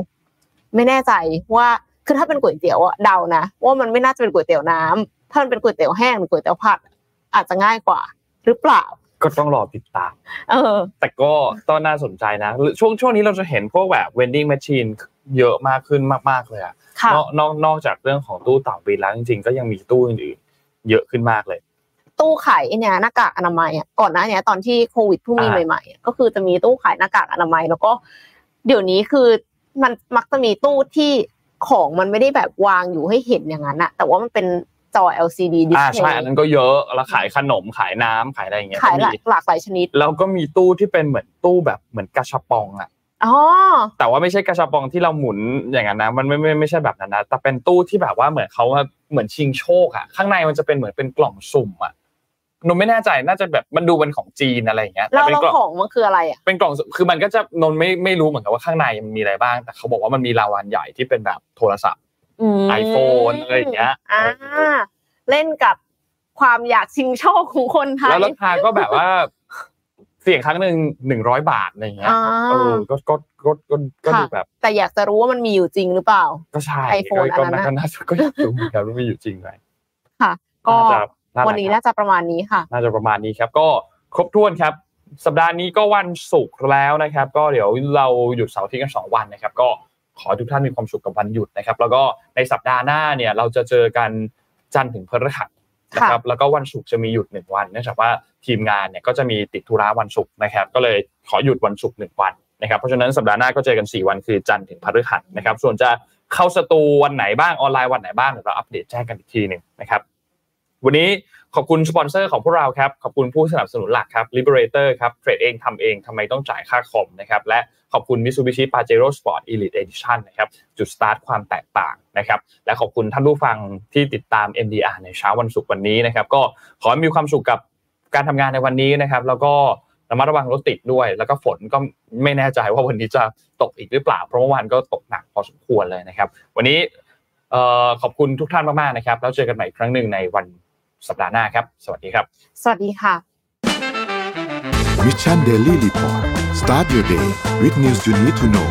ไม่แน่ใจว่าคือถ้าเป็นก๋วยเตี๋ยวอะเดานะว่ามันไม่น่าจะเป็นก๋วยเตี๋ยวน้ำถ้ามันเป็นก๋วยเตี๋ยวแห้งหรือก๋วยเตี๋ยวผัด อาจจะง่ายกว่า หรือเปล่าก็ต้องรอติดตาม เออ แต่ก็ก็น่าสนใจนะ ช่วงช่วงนี้เราจะเห็นพวกแบบ vending machine เยอะมากขึ้นมากๆเลยอะค่ะ นอกนอกนอกจากเรื่องของตู้เต่าบินแล้วจริงๆก็ยังมีตู้อื่นเยอะขึ้นมากเลย ตู้ขายเนี่ยหน้ากากอนามัยอะก่อนหน้าเนี้ยตอนที่โควิดเพิ่งมีอ่าใหม่ๆอะก็คือจะมีตู้ขายหน้ากากอนามัย แล้วก็ เดี๋ยวนี้คือมันมักจะมีตู้ที่ของมันไม่ได้แบบวางอยู่ให้เห็นอย่างนั้นอะแต่ว่ามันเป็นจอ LCD ดิสอ่าเพลใช่อันย์นั้นก็เยอะแล้วขายขนมขายน้ำขายอะไรอย่างเงี้ยขายก็หลามีกหลากหลายชนิดแล้วก็มีตู้ที่เป็นเหมือนตู้แบบเหมือนกระชับปองอะอ๋อ แต่ว่าไม่ใช่กระชับปองที่เราหมุนอย่างนั้นนะมันไม่ไม่ไม่ใช่แบบนั้นนะแต่เป็นตู้ที่แบบว่าเหมือนเขาเหมือนชิงโชคอะข้างในมันจะเป็นเหมือนเป็นกล่องสุ่มอะนนไม่แน่ใจน่าจะแบบมันดูเป็นของจีนอะไรอย่างเงี้ยแล้แต่วเป็นแล้วกล่องของมันคืออะไรอะเป็นกล่องสุ่มคือมันก็จะนนไม่ไม่รู้เหมือนกันว่าข้างในมันมีอะไรบ้างแต่เขาบอกว่ามันมีรางวัลใหญ่ที่เป็นแบบโทรศัพท์อืม iPhone อะไรอย่างเงี้ยอ่าเล่นกับความอยากชิงโชคของคนไทยแล้วราคาก็แบบว่า เสี่ยงครั้งหนึ่งหนึ่งร้อยบาทอะไรอย่างเงี้ยอ่าเออก็ก็ก็ก็ก็ดูแบบ แต่อยากจะรู้ว่ามันมีอยู่จริงหรือเปล่า ก็ใช่ iPhone ก็อันนั้นก็น่ะน่าจะก็อยากรู้เหมือนกันว่ามีอยู่จริงไหมค่ะ ก็น่าจะาจะวันนี้น่าจะประมาณนี้ค่ะ น่าจะประมาณนี้ครับ ก็ครบถ้วนครับ สัปดาห์นี้ก็วันศุกร์แล้วนะครับ ก็เดี๋ยวเราหยุดเสาร์อาที่กันสองวันนะครับ ก็ขอให้ทุกท่านมีความสุขกับวันหยุดนะครับ แล้วก็ในสัปดาห์หน้าเนี่ยเราจะเจอกันจันทร์ถึงพฤหัสนะครับแล้วก็วันศุกร์จะมีหยุดหนึ่งวันเนื่องจากว่า ทีมงานเนี่ยก็จะมีติดธุระวันศุกร์นะครับ ก็เลยขอหยุดวันศุกร์หนึ่งวันนะครับ เพราะฉะนั้นสัปดาห์หน้าก็เจอกันสี่วันคือจันทร์ถึงพฤหัสนะครับ ส่วนจะเข้าสตูวันไหนบ้างออนไลน์วันไหนบ้างเดี๋ยวเราอัปเดตแจ้งกันอีกทีหนึ่งนะครับ วันนี้ขอบคุณสปอนเซอร์ของพวกเราครับ ขอบคุณผู้สนับสนุนหลักครับ Liberator ครับ เทรดเองทำเองทำไมต้องจ่ายค่าคอมนะครับ และขอบคุณ Mitsubishi Pajero Sport Elite Edition นะครับ จุดสตาร์ทความแตกต่างนะครับ และขอบคุณท่านผู้ฟังที่ติดตาม MDR ในเช้าวันศุกร์วันนี้นะครับ ก็ขอให้มีความสุขกับ การทำงานในวันนี้นะครับ แล้วก็ระมัดระวังรถติดด้วย แล้วก็ฝนก็ไม่แน่ใจว่าวันนี้จะตกอีกหรือเปล่า เพราะเมื่อวานก็ตกหนักพอสมควรเลยนะครับ วันนี้เอ่อขอบคุณทุกท่านมากๆนะครับ แล้วเจอกันใหม่อีกครั้งหนึ่งในวันสัปดาห์หน้าครับ สวัสดีครับ สวัสดีค่ะ Mission Daily Report start your day with news you need to know